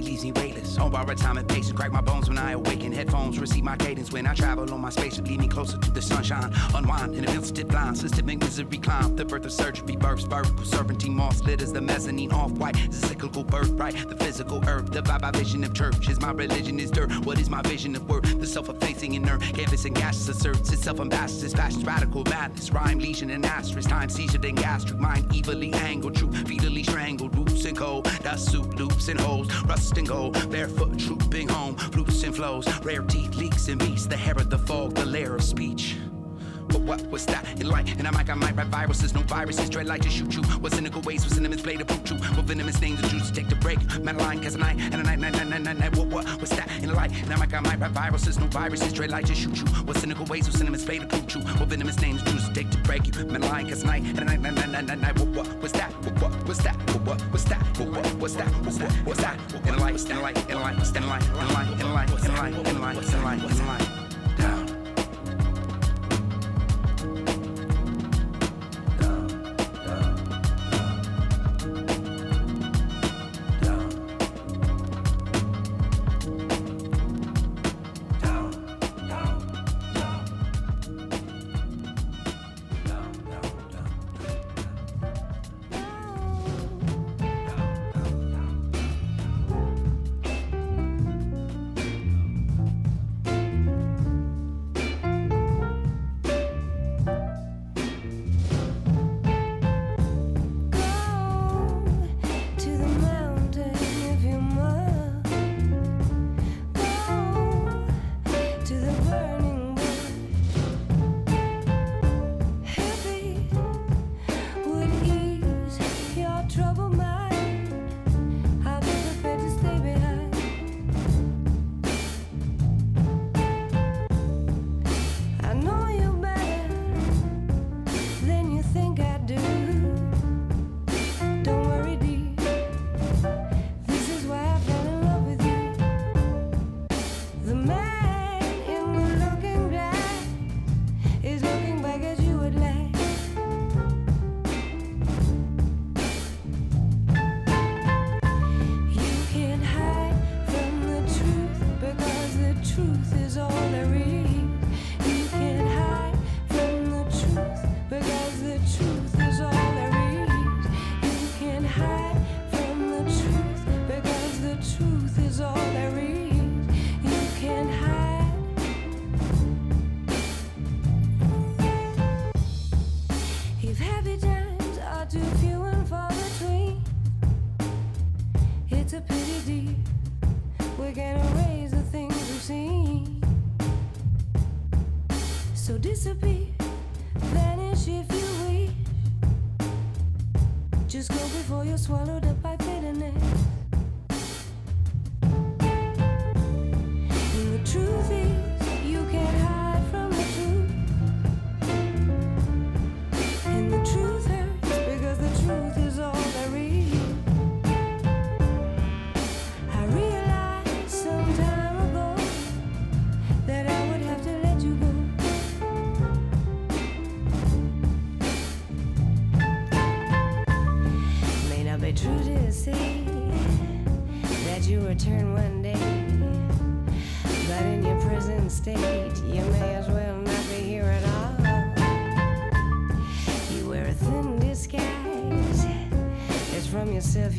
Speaker 20: Body leaves me weightless. On borrowed time and patience. Crack my bones when I awaken. Headphones receive my cadence when I travel on my spaceship. Lead me closer to the sunshine. Unwind in a sensitive blind. Systemic misery climb. The birth of surgery births. Vertical serpentine moss litters. The mezzanine off white. The cyclical birthright. The physical earth. The vibe, vision of church. Is my religion is dirt. What is my vision of worth? The self-effacing inert. Canvas and gases asserts itself ambassadors. Fashions radical madness. Rhyme lesion and asterisk. Time seizure then gastric. Mind evilly angled. Truth fetally strangled. Roots and cold. Dust soup loops and holes.
Speaker 21: rust and gold, barefoot trooping home, flutes and flows, rare teeth, leaks and beats, the hair of the fog, the lair of speech. But what was that in light? And I might, I might write viruses, no viruses, dread light to shoot you. What cynical ways, what cinnamons play to you. What venomous names the Jews take to break. Madeline, cause a night, and a night, night, night, night, night, night. What, what was that in light? And I might, I might write viruses, no viruses, dread light to shoot you. What cynical ways, what cinnamons play to you. What venomous names Jews take to break you. Madeline, cause a night, and a night, night, night, night, night, night. What, what was that? What, what was that? What, what was that? What, what was that? What, what was that? In light, in light, in a light, in light, in a light, in a light, in a light, in a light, in a light, in a light.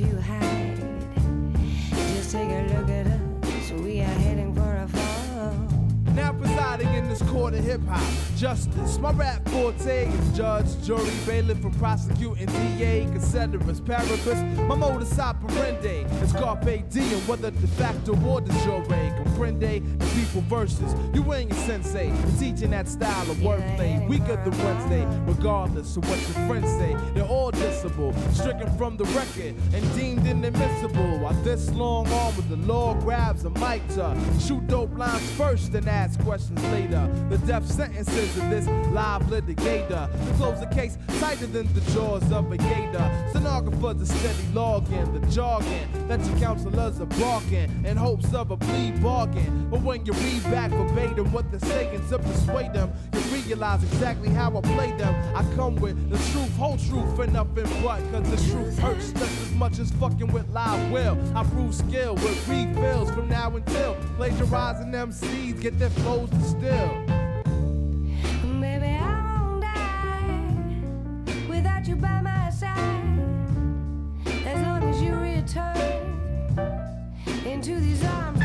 Speaker 22: You hide. Just take a look at us, we are heading for a fall.
Speaker 4: Now presiding in this court of hip hop, justice. My rap forte is judge, jury, bailiff, and prosecuting DA, considerus, paribus. My modus operandi is carpe diem, whether de facto or de jure. Comprende people versus you ain't a sensei. Teaching that style of wordplay, weaker than Wednesday, regardless of what your friends say. They're all dissable, stricken from the record and deemed inadmissible. While this long arm with the law grabs a mic to shoot dope lines first and ask questions later. The death sentences of this live litigator. To close the case tighter than the jaws of a gator. Stenographers are steady logging the jargon that your counselors are barking in hopes of a plea bargain. But when you read back verbatim what they're saying to persuade them, you realize exactly how I play them. I come with the truth, whole truth, and nothing but. Cause the truth hurts just as much as fucking with live will. I prove skill with refills from now until plagiarizing MCs get their flows distilled.
Speaker 22: Baby, I won't die without you by my side. Return into these arms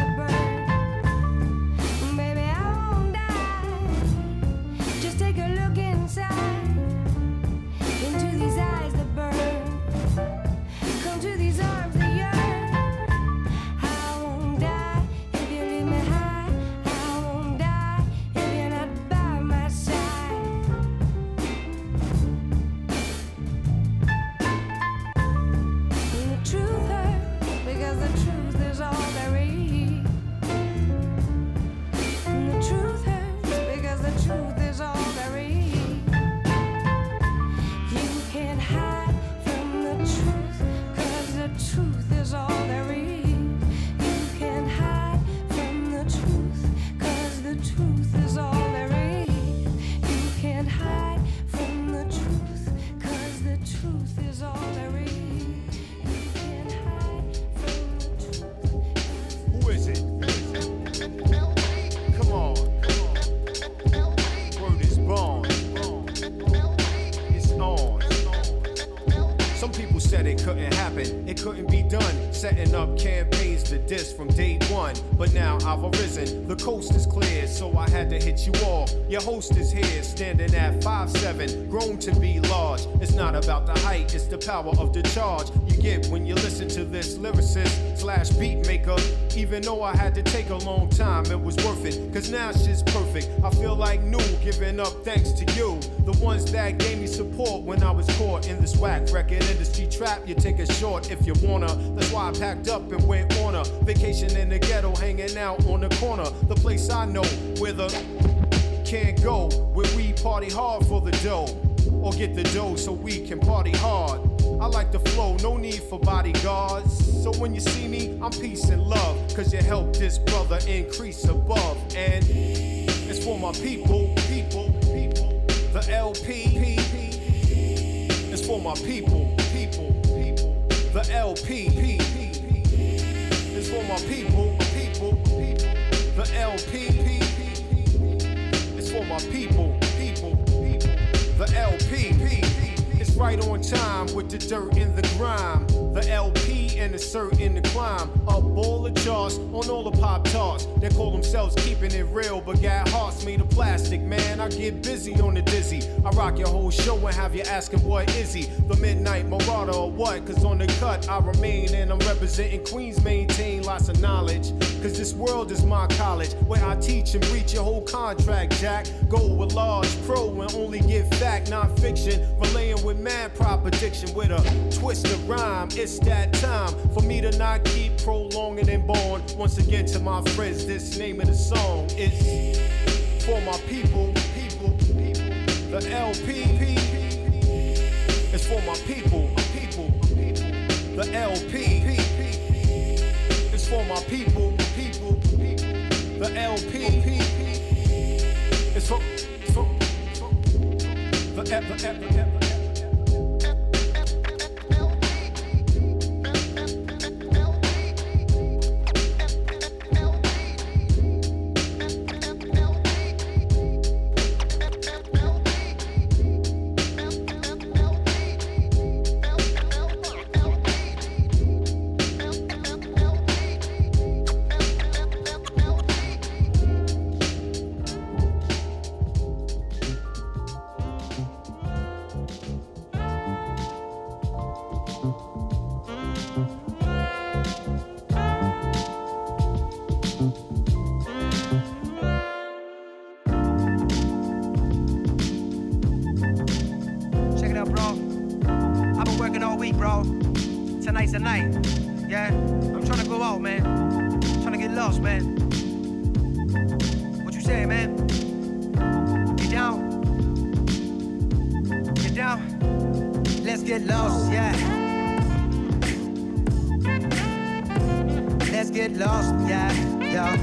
Speaker 23: But now I've arisen, the coast is clear, so I had to hit you all. Your host is here, standing at 5'7, grown to be large. It's not about the height, it's the power of the charge get when you listen to this lyricist slash beat maker. Even though I had to take a long time, it was worth it. Cause now shit's perfect. I feel like new, giving up thanks to you. The ones that gave me support when I was caught in this whack record industry trap. You take it short if you wanna. That's why I packed up and went on a vacation in the ghetto, hanging out on the corner. The place I know where the can't go, where we party hard for the dough. Or get the dough so we can party hard. I like the flow, no need for bodyguards. So when you see me, I'm peace and love. Cause you help this brother increase above. And it's for my people, people, people. The LP, it's for my people, people, people. The LP, it's for my people, people, people. The LP, it's for my people, people, people. The LP, right on time with the dirt and the grime. The LP and the cert in the climb. Up all the charts on all the pop tarts. They call themselves keeping it real, but got hearts made of plastic, man. I get busy on the dizzy. I rock your whole show and have you asking what is he? The Midnight Marauder or what? Cause on the cut I remain and I'm representing Queens, maintain lots of knowledge. Cause this world is my college where I teach and preach your whole contract, Jack. Go with Large Pro and only get fact, non-fiction. Relaying with mad prediction with a twist of rhyme. It's that time for me to not keep prolonging and born. Once again to my friends, this name of the song is for my people, people, people. The LP, it's for my people, people, people. The LP, it's for my people, people, people. The LP, it's for, for, for the, the,
Speaker 24: Let's get lost, yeah. Let's get lost, yeah, yeah.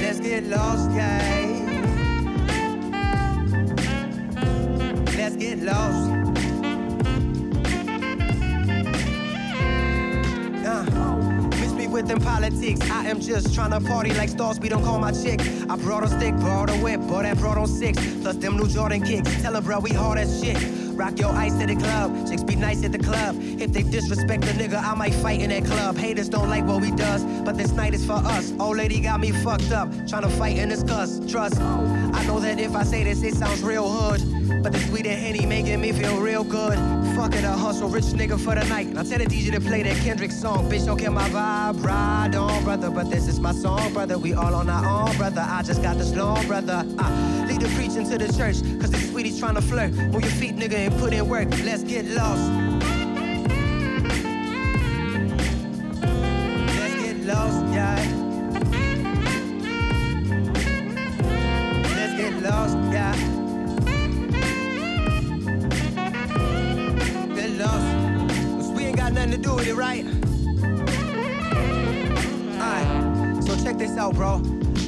Speaker 24: Let's get lost, yeah. Let's get lost. Uh, miss me with them politics. I am just trying to party like stars. We don't call my chick. I brought a stick, brought a whip, bought that brought on six. Plus them new Jordan kicks. Tell her, bro, we hard as shit. Rock your ice to the club. Chicks be nice at the club. If they disrespect the nigga, I might fight in that club. Haters don't like what we does, but this night is for us. Old lady got me fucked up, trying to fight in this cuss. Trust. I know that if I say this, it sounds real hood. But the sweet and henny making me feel real good. Fuck it, I hustle, rich nigga for the night. Now tell the DJ to play that Kendrick song. Bitch, don't kill my vibe. Ride on, brother. But this is my song, brother. We all on our own, brother. I just got this long, brother. Uh, lead the preaching to the church. Cause these sweeties trying to flirt. Move your feet, nigga, and put in work. Let's get lost. Let's get lost, yeah. Bro.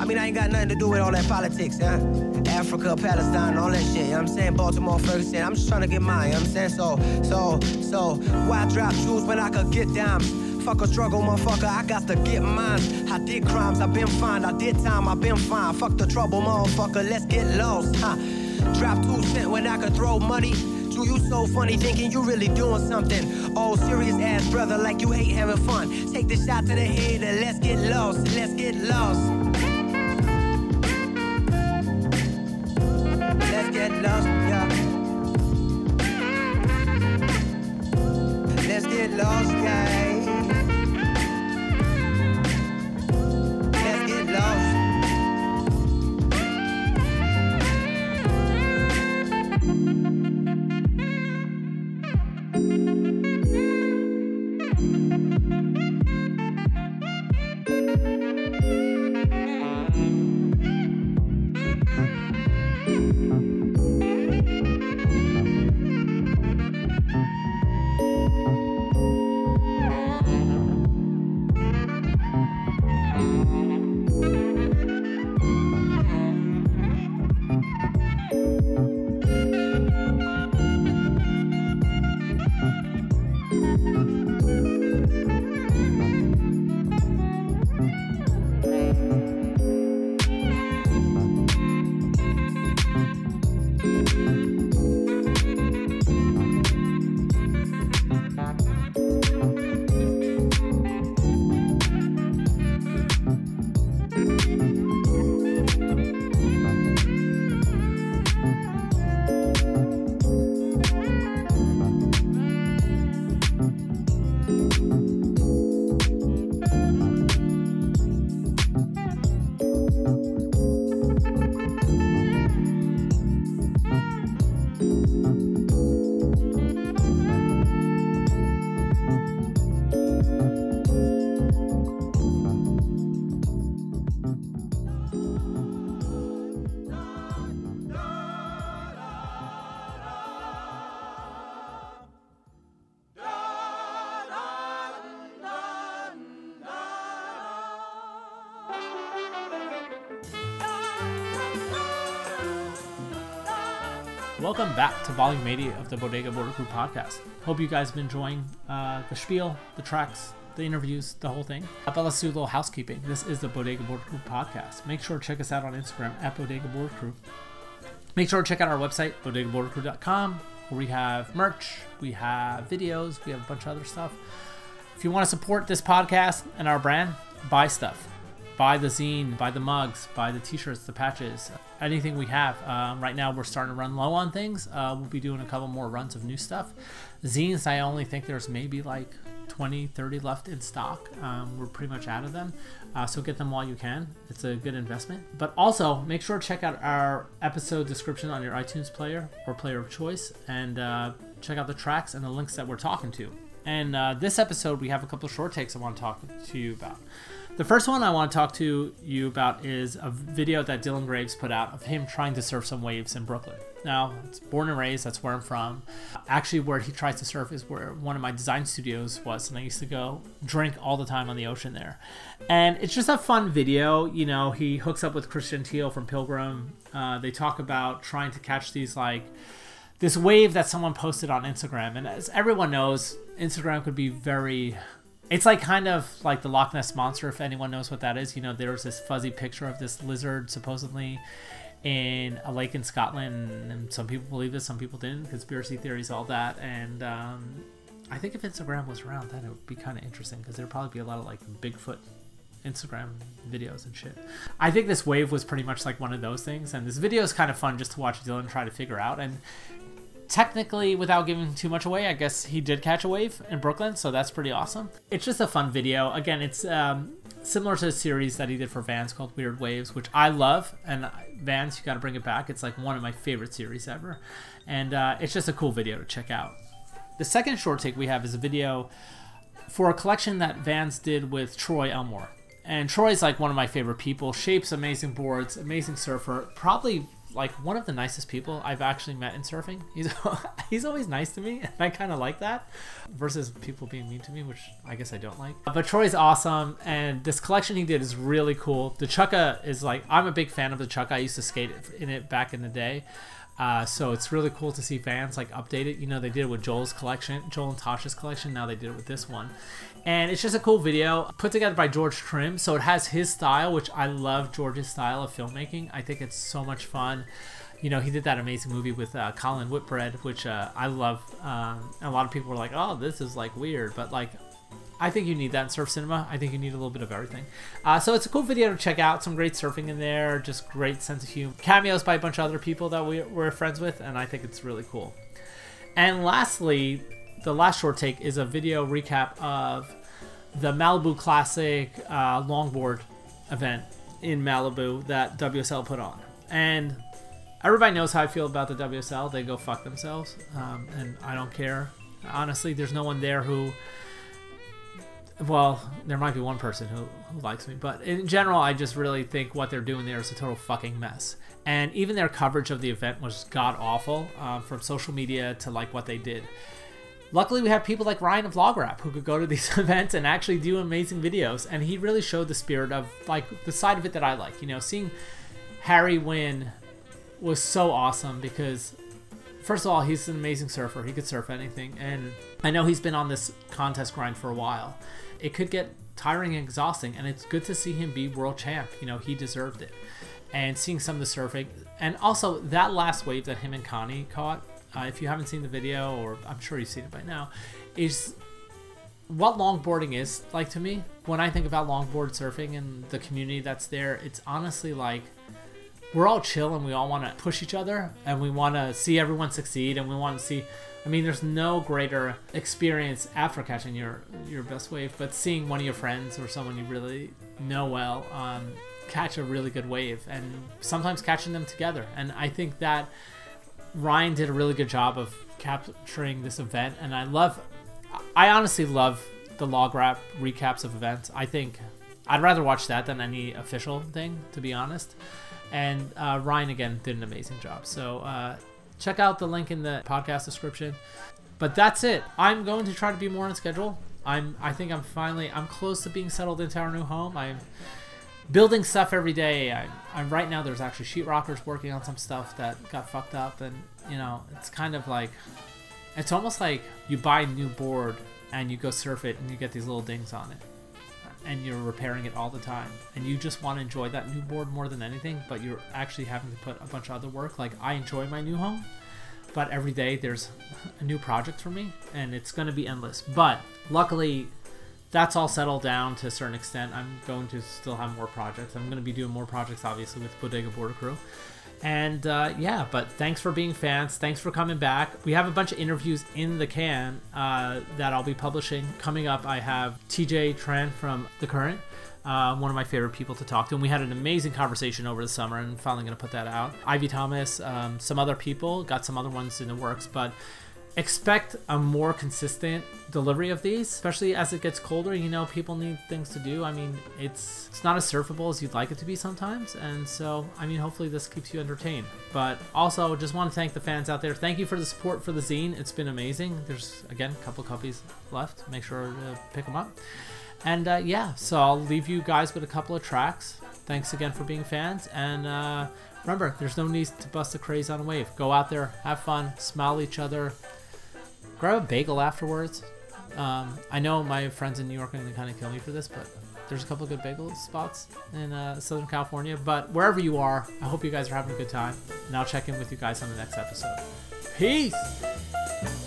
Speaker 24: I mean, I ain't got nothing to do with all that politics, yeah? Africa, Palestine, all that shit, you know I'm saying? Baltimore, Ferguson, I'm just trying to get mine, you know I'm saying? So, so, so, why drop jewels when I could get dimes? Fuck a struggle, motherfucker, I got to get mine. I did crimes, I been fine. I did time, I been fine. Fuck the trouble, motherfucker, let's get lost, huh? Drop two cent when I could throw money. You, you so funny thinking you really doing something. Oh, serious ass brother, like you hate having fun. Take the shot to the head and let's get lost. Let's get lost. Let's get lost,
Speaker 1: Welcome back to Volume 80 of the Bodega Border Crew podcast. Hope you guys have been enjoying uh, the spiel, the tracks, the interviews, the whole thing. But let's do a little housekeeping. This is the Bodega Border Crew podcast. Make sure to check us out on Instagram at Bodega Border Crew. Make sure to check out our website, bodegabordercrew.com, where we have merch, we have videos, we have a bunch of other stuff. If you want to support this podcast and our brand, buy stuff. Buy the zine, buy the mugs, buy the t-shirts, the patches, anything we have. Um, right now, we're starting to run low on things. Uh, we'll be doing a couple more runs of new stuff. Zines, I only think there's maybe like 20, 30 left in stock. Um, we're pretty much out of them. Uh, so get them while you can. It's a good investment. But also, make sure to check out our episode description on your iTunes player or player of choice and uh, check out the tracks and the links that we're talking to. And uh, this episode, we have a couple short takes I want to talk to you about. The first one I want to talk to you about is a video that Dylan Graves put out of him trying to surf some waves in Brooklyn. Now, it's born and raised, that's where I'm from. Actually, where he tries to surf is where one of my design studios was, and I used to go drink all the time on the ocean there. And it's just a fun video. You know, he hooks up with Christian Teal from Pilgrim. Uh, they talk about trying to catch these, like, this wave that someone posted on Instagram. And as everyone knows, Instagram could be very it's like kind of like the Loch Ness monster, if anyone knows what that is. You know, there was this fuzzy picture of this lizard supposedly in a lake in Scotland, and some people believe it, some people didn't. Conspiracy theories, all that, and um, I think if Instagram was around, then it would be kind of interesting because there'd probably be a lot of like Bigfoot Instagram videos and shit. I think this wave was pretty much like one of those things, and this video is kind of fun just to watch Dylan try to figure out. And technically, without giving too much away, I guess he did catch a wave in Brooklyn, so that's pretty awesome. It's just a fun video. Again, it's um, similar to a series that he did for Vans called Weird Waves, which I love. And Vans, you got to bring it back. It's like one of my favorite series ever, and uh, it's just a cool video to check out. The second short take we have is a video for a collection that Vans did with Troy Elmore. And Troy's like one of my favorite people. Shapes amazing boards, amazing surfer. Probably like one of the nicest people I've actually met in surfing. He's he's always nice to me, and I kind of like that. Versus people being mean to me, which I guess I don't like. But Troy's awesome, and this collection he did is really cool. The Chukka is like I'm a big fan of the Chukka. I used to skate in it back in the day. Uh, so it's really cool to see Vans like update it. You know, they did it with Joel's collection, Joel and Tasha's collection. Now they did it with this one, and it's just a cool video put together by George Trim. So it has his style, which I love George's style of filmmaking. I think it's so much fun. You know, he did that amazing movie with uh, Colin Whitbread, which uh, I love. Um, a lot of people were like, "Oh, this is like weird," but like I think you need that in surf cinema. I think you need a little bit of everything. Uh, so it's a cool video to check out. Some great surfing in there, just great sense of humor. Cameos by a bunch of other people that we, we're friends with, and I think it's really cool. And lastly, the last short take is a video recap of the Malibu Classic uh, longboard event in Malibu that WSL put on. And everybody knows how I feel about the WSL. They go fuck themselves, um, and I don't care. Honestly, there's no one there who well, there might be one person who, who likes me, but in general, I just really think what they're doing there is a total fucking mess. And even their coverage of the event was god awful, uh, from social media to like what they did. Luckily, we have people like Ryan of Vlog Rap who could go to these events and actually do amazing videos, and he really showed the spirit of like the side of it that I like. You know, seeing Harry win was so awesome because first of all, he's an amazing surfer. He could surf anything, and I know he's been on this contest grind for a while. It could get tiring and exhausting, and it's good to see him be world champ. You know, he deserved it. And seeing some of the surfing, and also that last wave that him and Connie caught. Uh, if you haven't seen the video, or I'm sure you've seen it by now, is what longboarding is like to me. When I think about longboard surfing and the community that's there, it's honestly like we're all chill and we all want to push each other and we want to see everyone succeed and we want to see I mean there's no greater experience after catching your your best wave but seeing one of your friends or someone you really know well um, catch a really good wave and sometimes catching them together and I think that Ryan did a really good job of capturing this event and I love I honestly love the log wrap recaps of events I think I'd rather watch that than any official thing to be honest and uh, Ryan again did an amazing job. So uh, check out the link in the podcast description. But that's it. I'm going to try to be more on schedule. I'm. I think I'm finally. I'm close to being settled into our new home. I'm building stuff every day. I, I'm right now. There's actually sheetrockers working on some stuff that got fucked up, and you know, it's kind of like, it's almost like you buy a new board and you go surf it, and you get these little dings on it and you're repairing it all the time and you just want to enjoy that new board more than anything but you're actually having to put a bunch of other work like i enjoy my new home but every day there's a new project for me and it's going to be endless but luckily that's all settled down to a certain extent i'm going to still have more projects i'm going to be doing more projects obviously with bodega border crew and uh, yeah, but thanks for being fans. Thanks for coming back. We have a bunch of interviews in the can uh, that I'll be publishing. Coming up, I have TJ Tran from The Current, uh, one of my favorite people to talk to. And we had an amazing conversation over the summer and finally going to put that out. Ivy Thomas, um, some other people, got some other ones in the works, but expect a more consistent delivery of these especially as it gets colder. You know people need things to do. I mean it's it's not as surfable as you'd like it to be sometimes. And so i mean hopefully this keeps you entertained. But also just want to thank the fans out there. Thank you for the support for the zine. It's been amazing. There's again a couple copies left. Make sure to pick them up. And uh, yeah so i'll leave you guys with a couple of tracks. Thanks again for being fans. And uh, remember there's no need to bust a craze on a wave. Go out there have fun smile each other grab a bagel afterwards. Um, I know my friends in New York are to kind of kill me for this, but there's a couple good bagel spots in uh, Southern California. But wherever you are, I hope you guys are having a good time. And I'll check in with you guys on the next episode. Peace!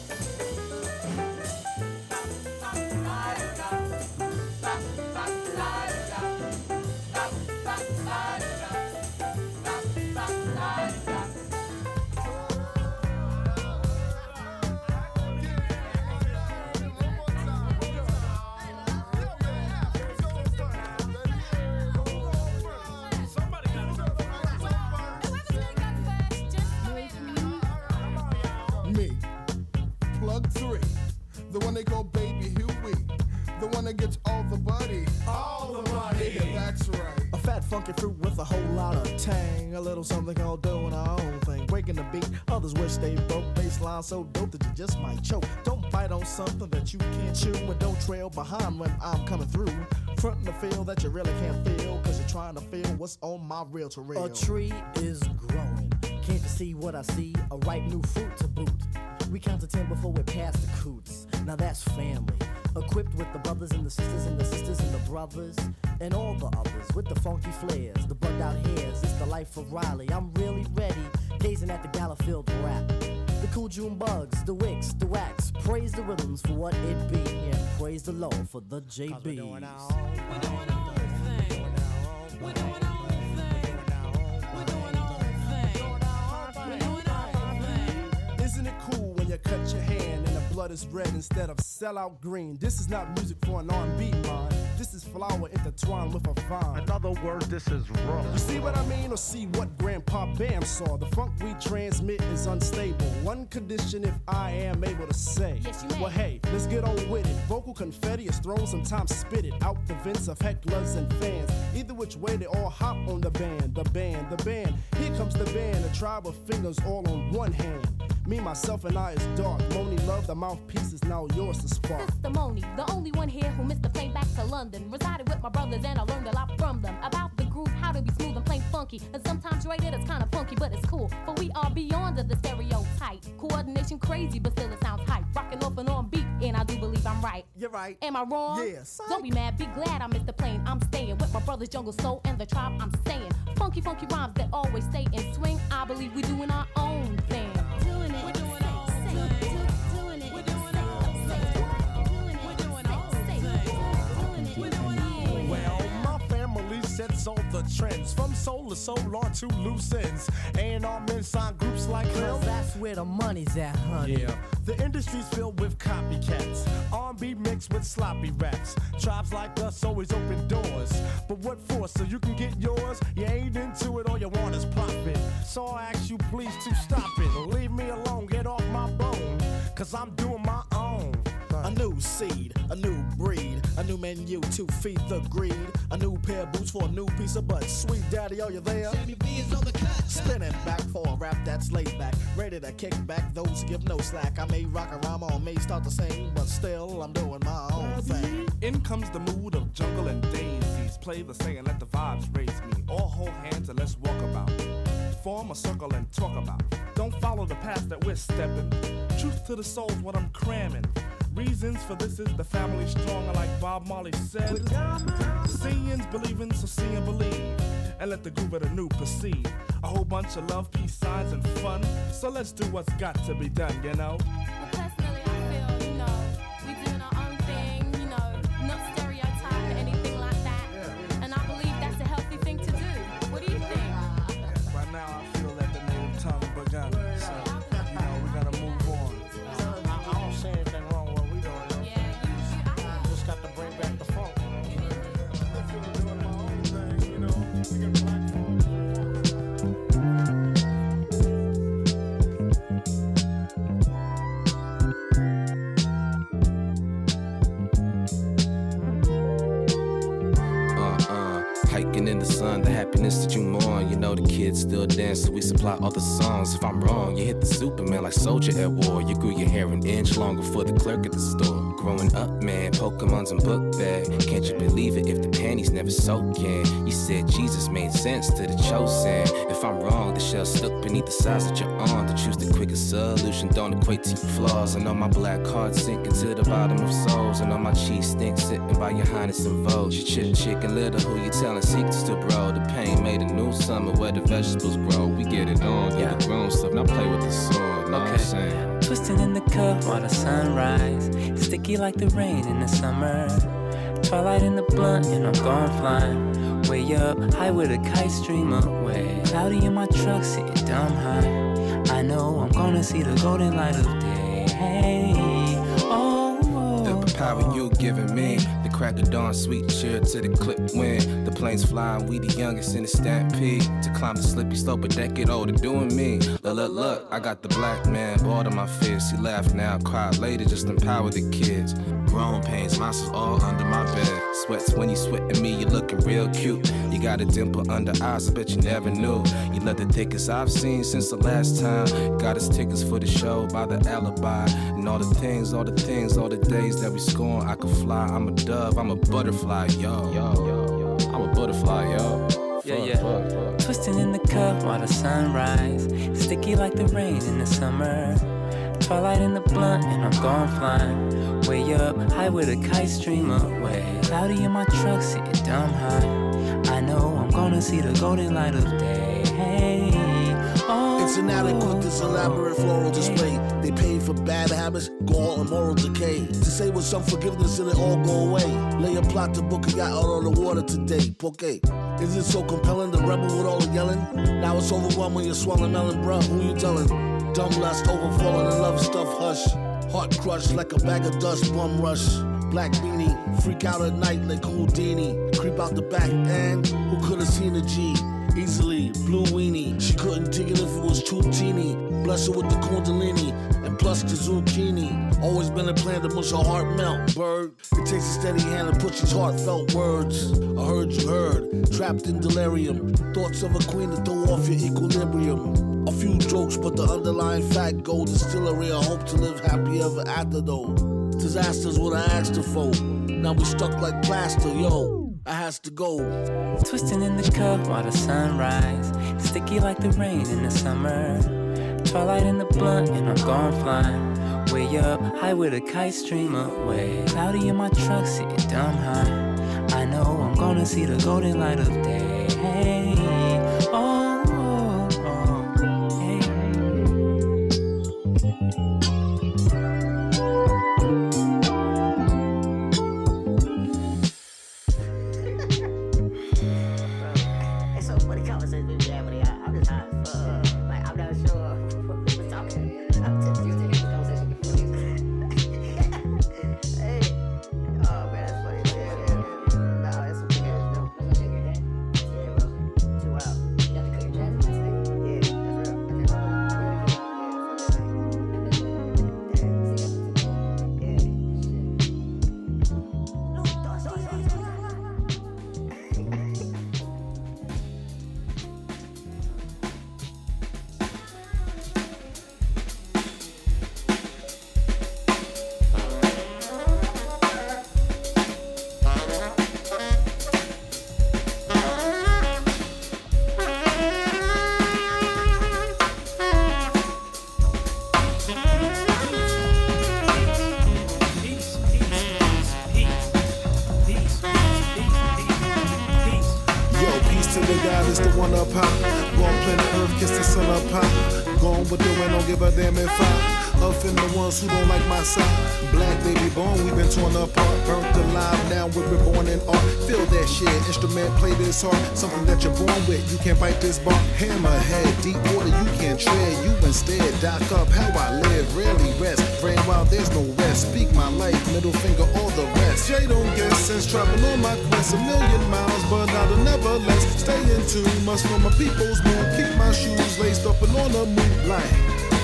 Speaker 25: Something called doing our own thing. Breaking the beat, others wish they broke. Baseline so dope that you just might choke. Don't bite on something that you can't chew. And don't trail behind when I'm coming through. Frontin' the feel that you really can't feel. Cause you're trying to feel what's on my real real.
Speaker 26: A tree is growing. Can't you
Speaker 25: see what I see, a ripe new fruit to boot. We count to ten before we pass the coots. Now that's family. Equipped with the brothers and the sisters and the sisters and the brothers and all the others with the funky flares, the bugged out hairs. It's the life of Riley. I'm really ready, gazing at the Gallowfield rap. The cool June bugs, the wicks, the wax. Praise the rhythms for what it be, and praise the Lord for the JBs.
Speaker 4: Isn't it cool when you cut your the blood is red instead of sellout green? This is not music for an R&B mind. This is flower intertwined with a vine. In other words, this is raw. You see what I mean, or see what Grandpa Bam saw? The funk we transmit is unstable. One condition, if I am able to say.
Speaker 14: Yes, you may.
Speaker 4: Well, hey, let's get on with it. Vocal confetti is thrown, sometimes spit it out the vents of hecklers and fans. Either which way, they all hop on the band, the band, the band. Here comes the band, a tribe of fingers all on one hand. Me, myself, and I is dark. Monie Love, the mouthpiece is now yours to spark.
Speaker 26: Sister Monie, the only one here who missed the plane back to London. Resided with my brothers and I learned a lot from them about the groove, how to be smooth and plain funky. And sometimes rated it's kinda funky, but it's cool. For we are beyond the stereotype. Coordination crazy, but still it sounds hype. Rocking off and on beat, and I do believe I'm right.
Speaker 25: You're right.
Speaker 26: Am I wrong?
Speaker 25: Yes.
Speaker 26: Don't be mad, be glad I missed the plane. I'm staying with my brothers Jungle Soul and the tribe I'm staying. Funky, funky rhymes that always stay in swing. I believe we doing our own thing.
Speaker 4: Sets all the trends from soul to soul on to loose ends. And our men sign groups like
Speaker 25: Well,
Speaker 4: him.
Speaker 25: that's where the money's at, honey.
Speaker 4: Yeah, the industry's filled with copycats. R&B mixed with sloppy raps. Tribes like us always open doors. But what for? So you can get yours? You ain't into it, all you want is profit. So I ask you please to stop it. Leave me alone, get off my bone. Cause I'm doing my own.
Speaker 25: A new seed, a new breed, a new menu to feed the greed, a new pair of boots for a new piece of butt. Sweet daddy, are you there? Sammy B is on the cut. Spinning back for a rap that's laid back, ready to kick back those who give no slack. I may rock a rhyme or may start to sing, but still I'm doing my own thing.
Speaker 4: In comes the mood of jungle and daisies. Play the saying, let the vibes raise me. All hold hands and let's walk about. Form a circle and talk about. Don't follow the path that we're stepping. Truth to the soul's what I'm cramming. Reasons for this is the family strong, like Bob Marley said. Seeing's believing, so see and believe. And let the groove of the new proceed. A whole bunch of love, peace signs, and fun. So let's do what's got to be done, you know?
Speaker 27: If I'm wrong, you hit the Superman like soldier at war. You grew your hair an inch longer for the clerk at the store. Growing up, man, Pokemon's in book bag. Can't you believe it if the panties never soaking? You said Jesus made sense to the chosen. If I'm wrong, the shell stuck beneath the size that you're on. To choose the quickest solution don't equate to your flaws. I know my black card sinking to the bottom of souls. And on my cheese stink sitting by your highness and vogue. You chip chicken little, who you telling secrets to, bro? The pain made a new summer where the vegetables grow. We get it on, yeah. the grown stuff. Now play with the sword, know what I'm saying?
Speaker 28: Twisting in the cup while the sun sunrise. Sticky like the rain in the summer. Twilight in the blunt, and I'm gone flying. Way up, high with a kite stream away. Cloudy in my truck, sitting dumb high. I know I'm gonna see the golden light of day. Hey, oh,
Speaker 27: The power you're giving me, crack of dawn, sweet cheer to the clip wind. The planes flying, we the youngest in the stampede. To climb the slippy slope a decade older, doing me. Look, look, look, I got the black man, bored of my fist. He laugh now, cry later, just empower the kids. Grown pains, monsters all under my bed. Sweats when you sweat at me, you looking real cute. You got a dimple under eyes, I bet you never knew. You love the thickest I've seen since the last time. Got us tickets for the show by the alibi. And all the things, all the things, all the days that we scorn. I could fly, I'm a dove, I'm a butterfly, yo. yo, yo, yo. I'm a butterfly, yo.
Speaker 28: Yeah, yeah.
Speaker 27: fuck, fuck.
Speaker 28: Twisting in the cup while the sunrise. Sticky like the rain in the summer. Twilight in the blunt and I'm gone flying. Way up, high with a kite stream away. Cloudy in my truck, sitting dumb high. I know I'm gonna see the golden light of day. Oh,
Speaker 29: It's inadequate, this elaborate floral display. They pay for bad habits, gall, and moral decay. To say with some forgiveness and it all go away. Lay a plot to book a yacht out on the water today. Porque. Is it so compelling, the rebel with all the yelling? Now it's overwhelming, you're swallowing melon, bruh. Who you telling? Dumb lust, overfalling in love stuff, hush. Heart crushed like a bag of dust, bum rush. Black beanie, freak out at night like Houdini. Creep out the back, and who could have seen a G? Easily, blue weenie. She couldn't dig it if it was too teeny. Bless her with the kundalini, and plus the zucchini. Always been a plan to mush her heart melt, bird. It takes a steady hand to push these heartfelt words. I heard you heard, trapped in delirium. Thoughts of a queen to throw off your equilibrium. A few jokes, but the underlying fact gold distillery. I hope to live happy ever after though. Disasters what I asked her for. Now we stuck like plaster, yo. I has to go.
Speaker 28: Twisting in the cup while the sunrise. Sticky like the rain in the summer. Twilight in the blunt and I'm gone flying. Way up, high with a kite stream away. Cloudy in my truck, sitting dumb high. I know I'm gonna see the golden light of day.
Speaker 23: People's mood. Keep my shoes laced up and on the move. Like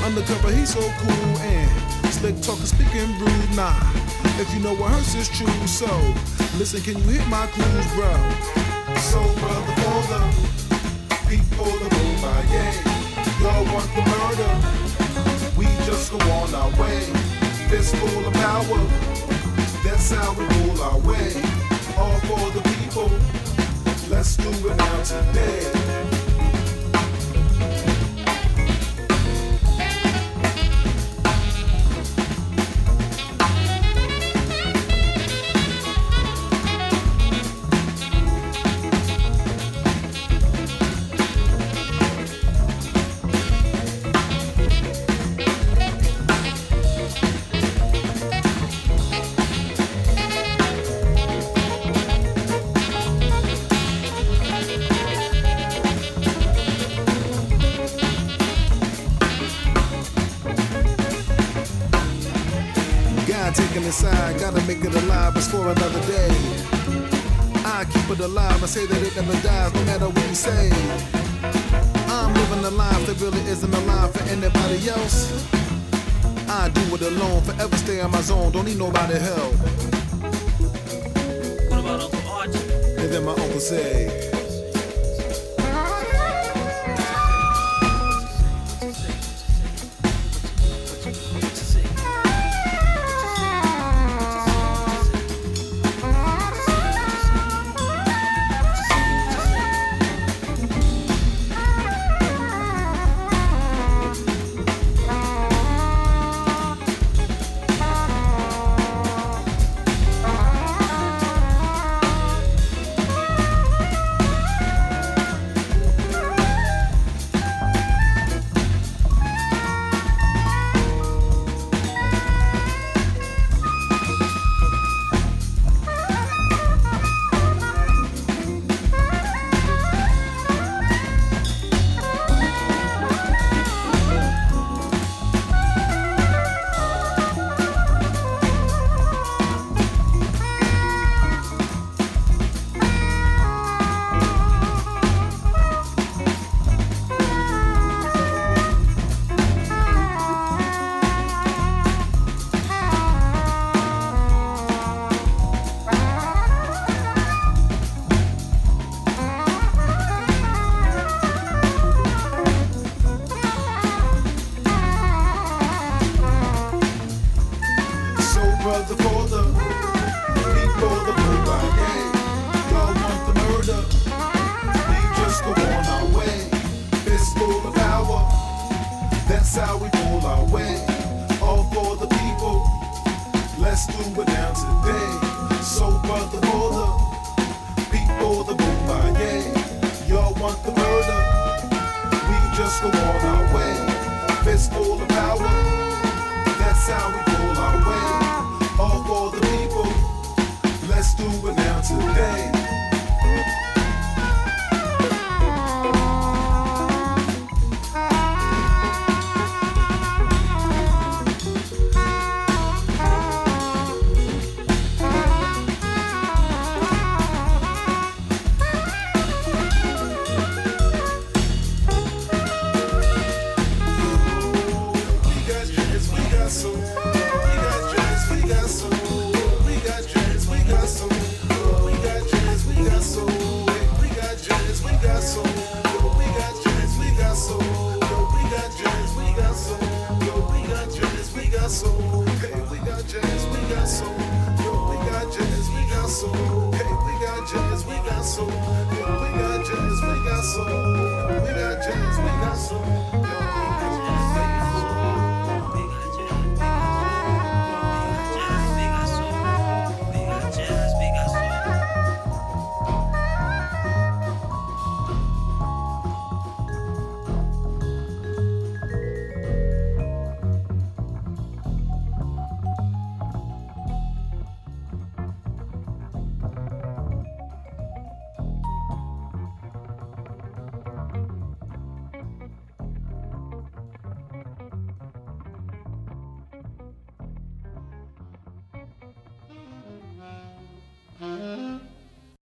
Speaker 23: undercover, he's so cool and slick talking, speaking rude. Nah, if you know what hurts is true. So listen, can you hit my clues, bro? So brother, for the people my yeah. Y'all want the murder? We just go on our way. Fistful of power. That's how we rule our way. All for the people. Let's do it now today. Say that it never dies, no matter what you say. I'm living a life that really isn't a alive for anybody else. I do it alone, forever stay in my zone, don't need nobody help.
Speaker 30: What about Uncle Archie?
Speaker 23: And then my uncle say,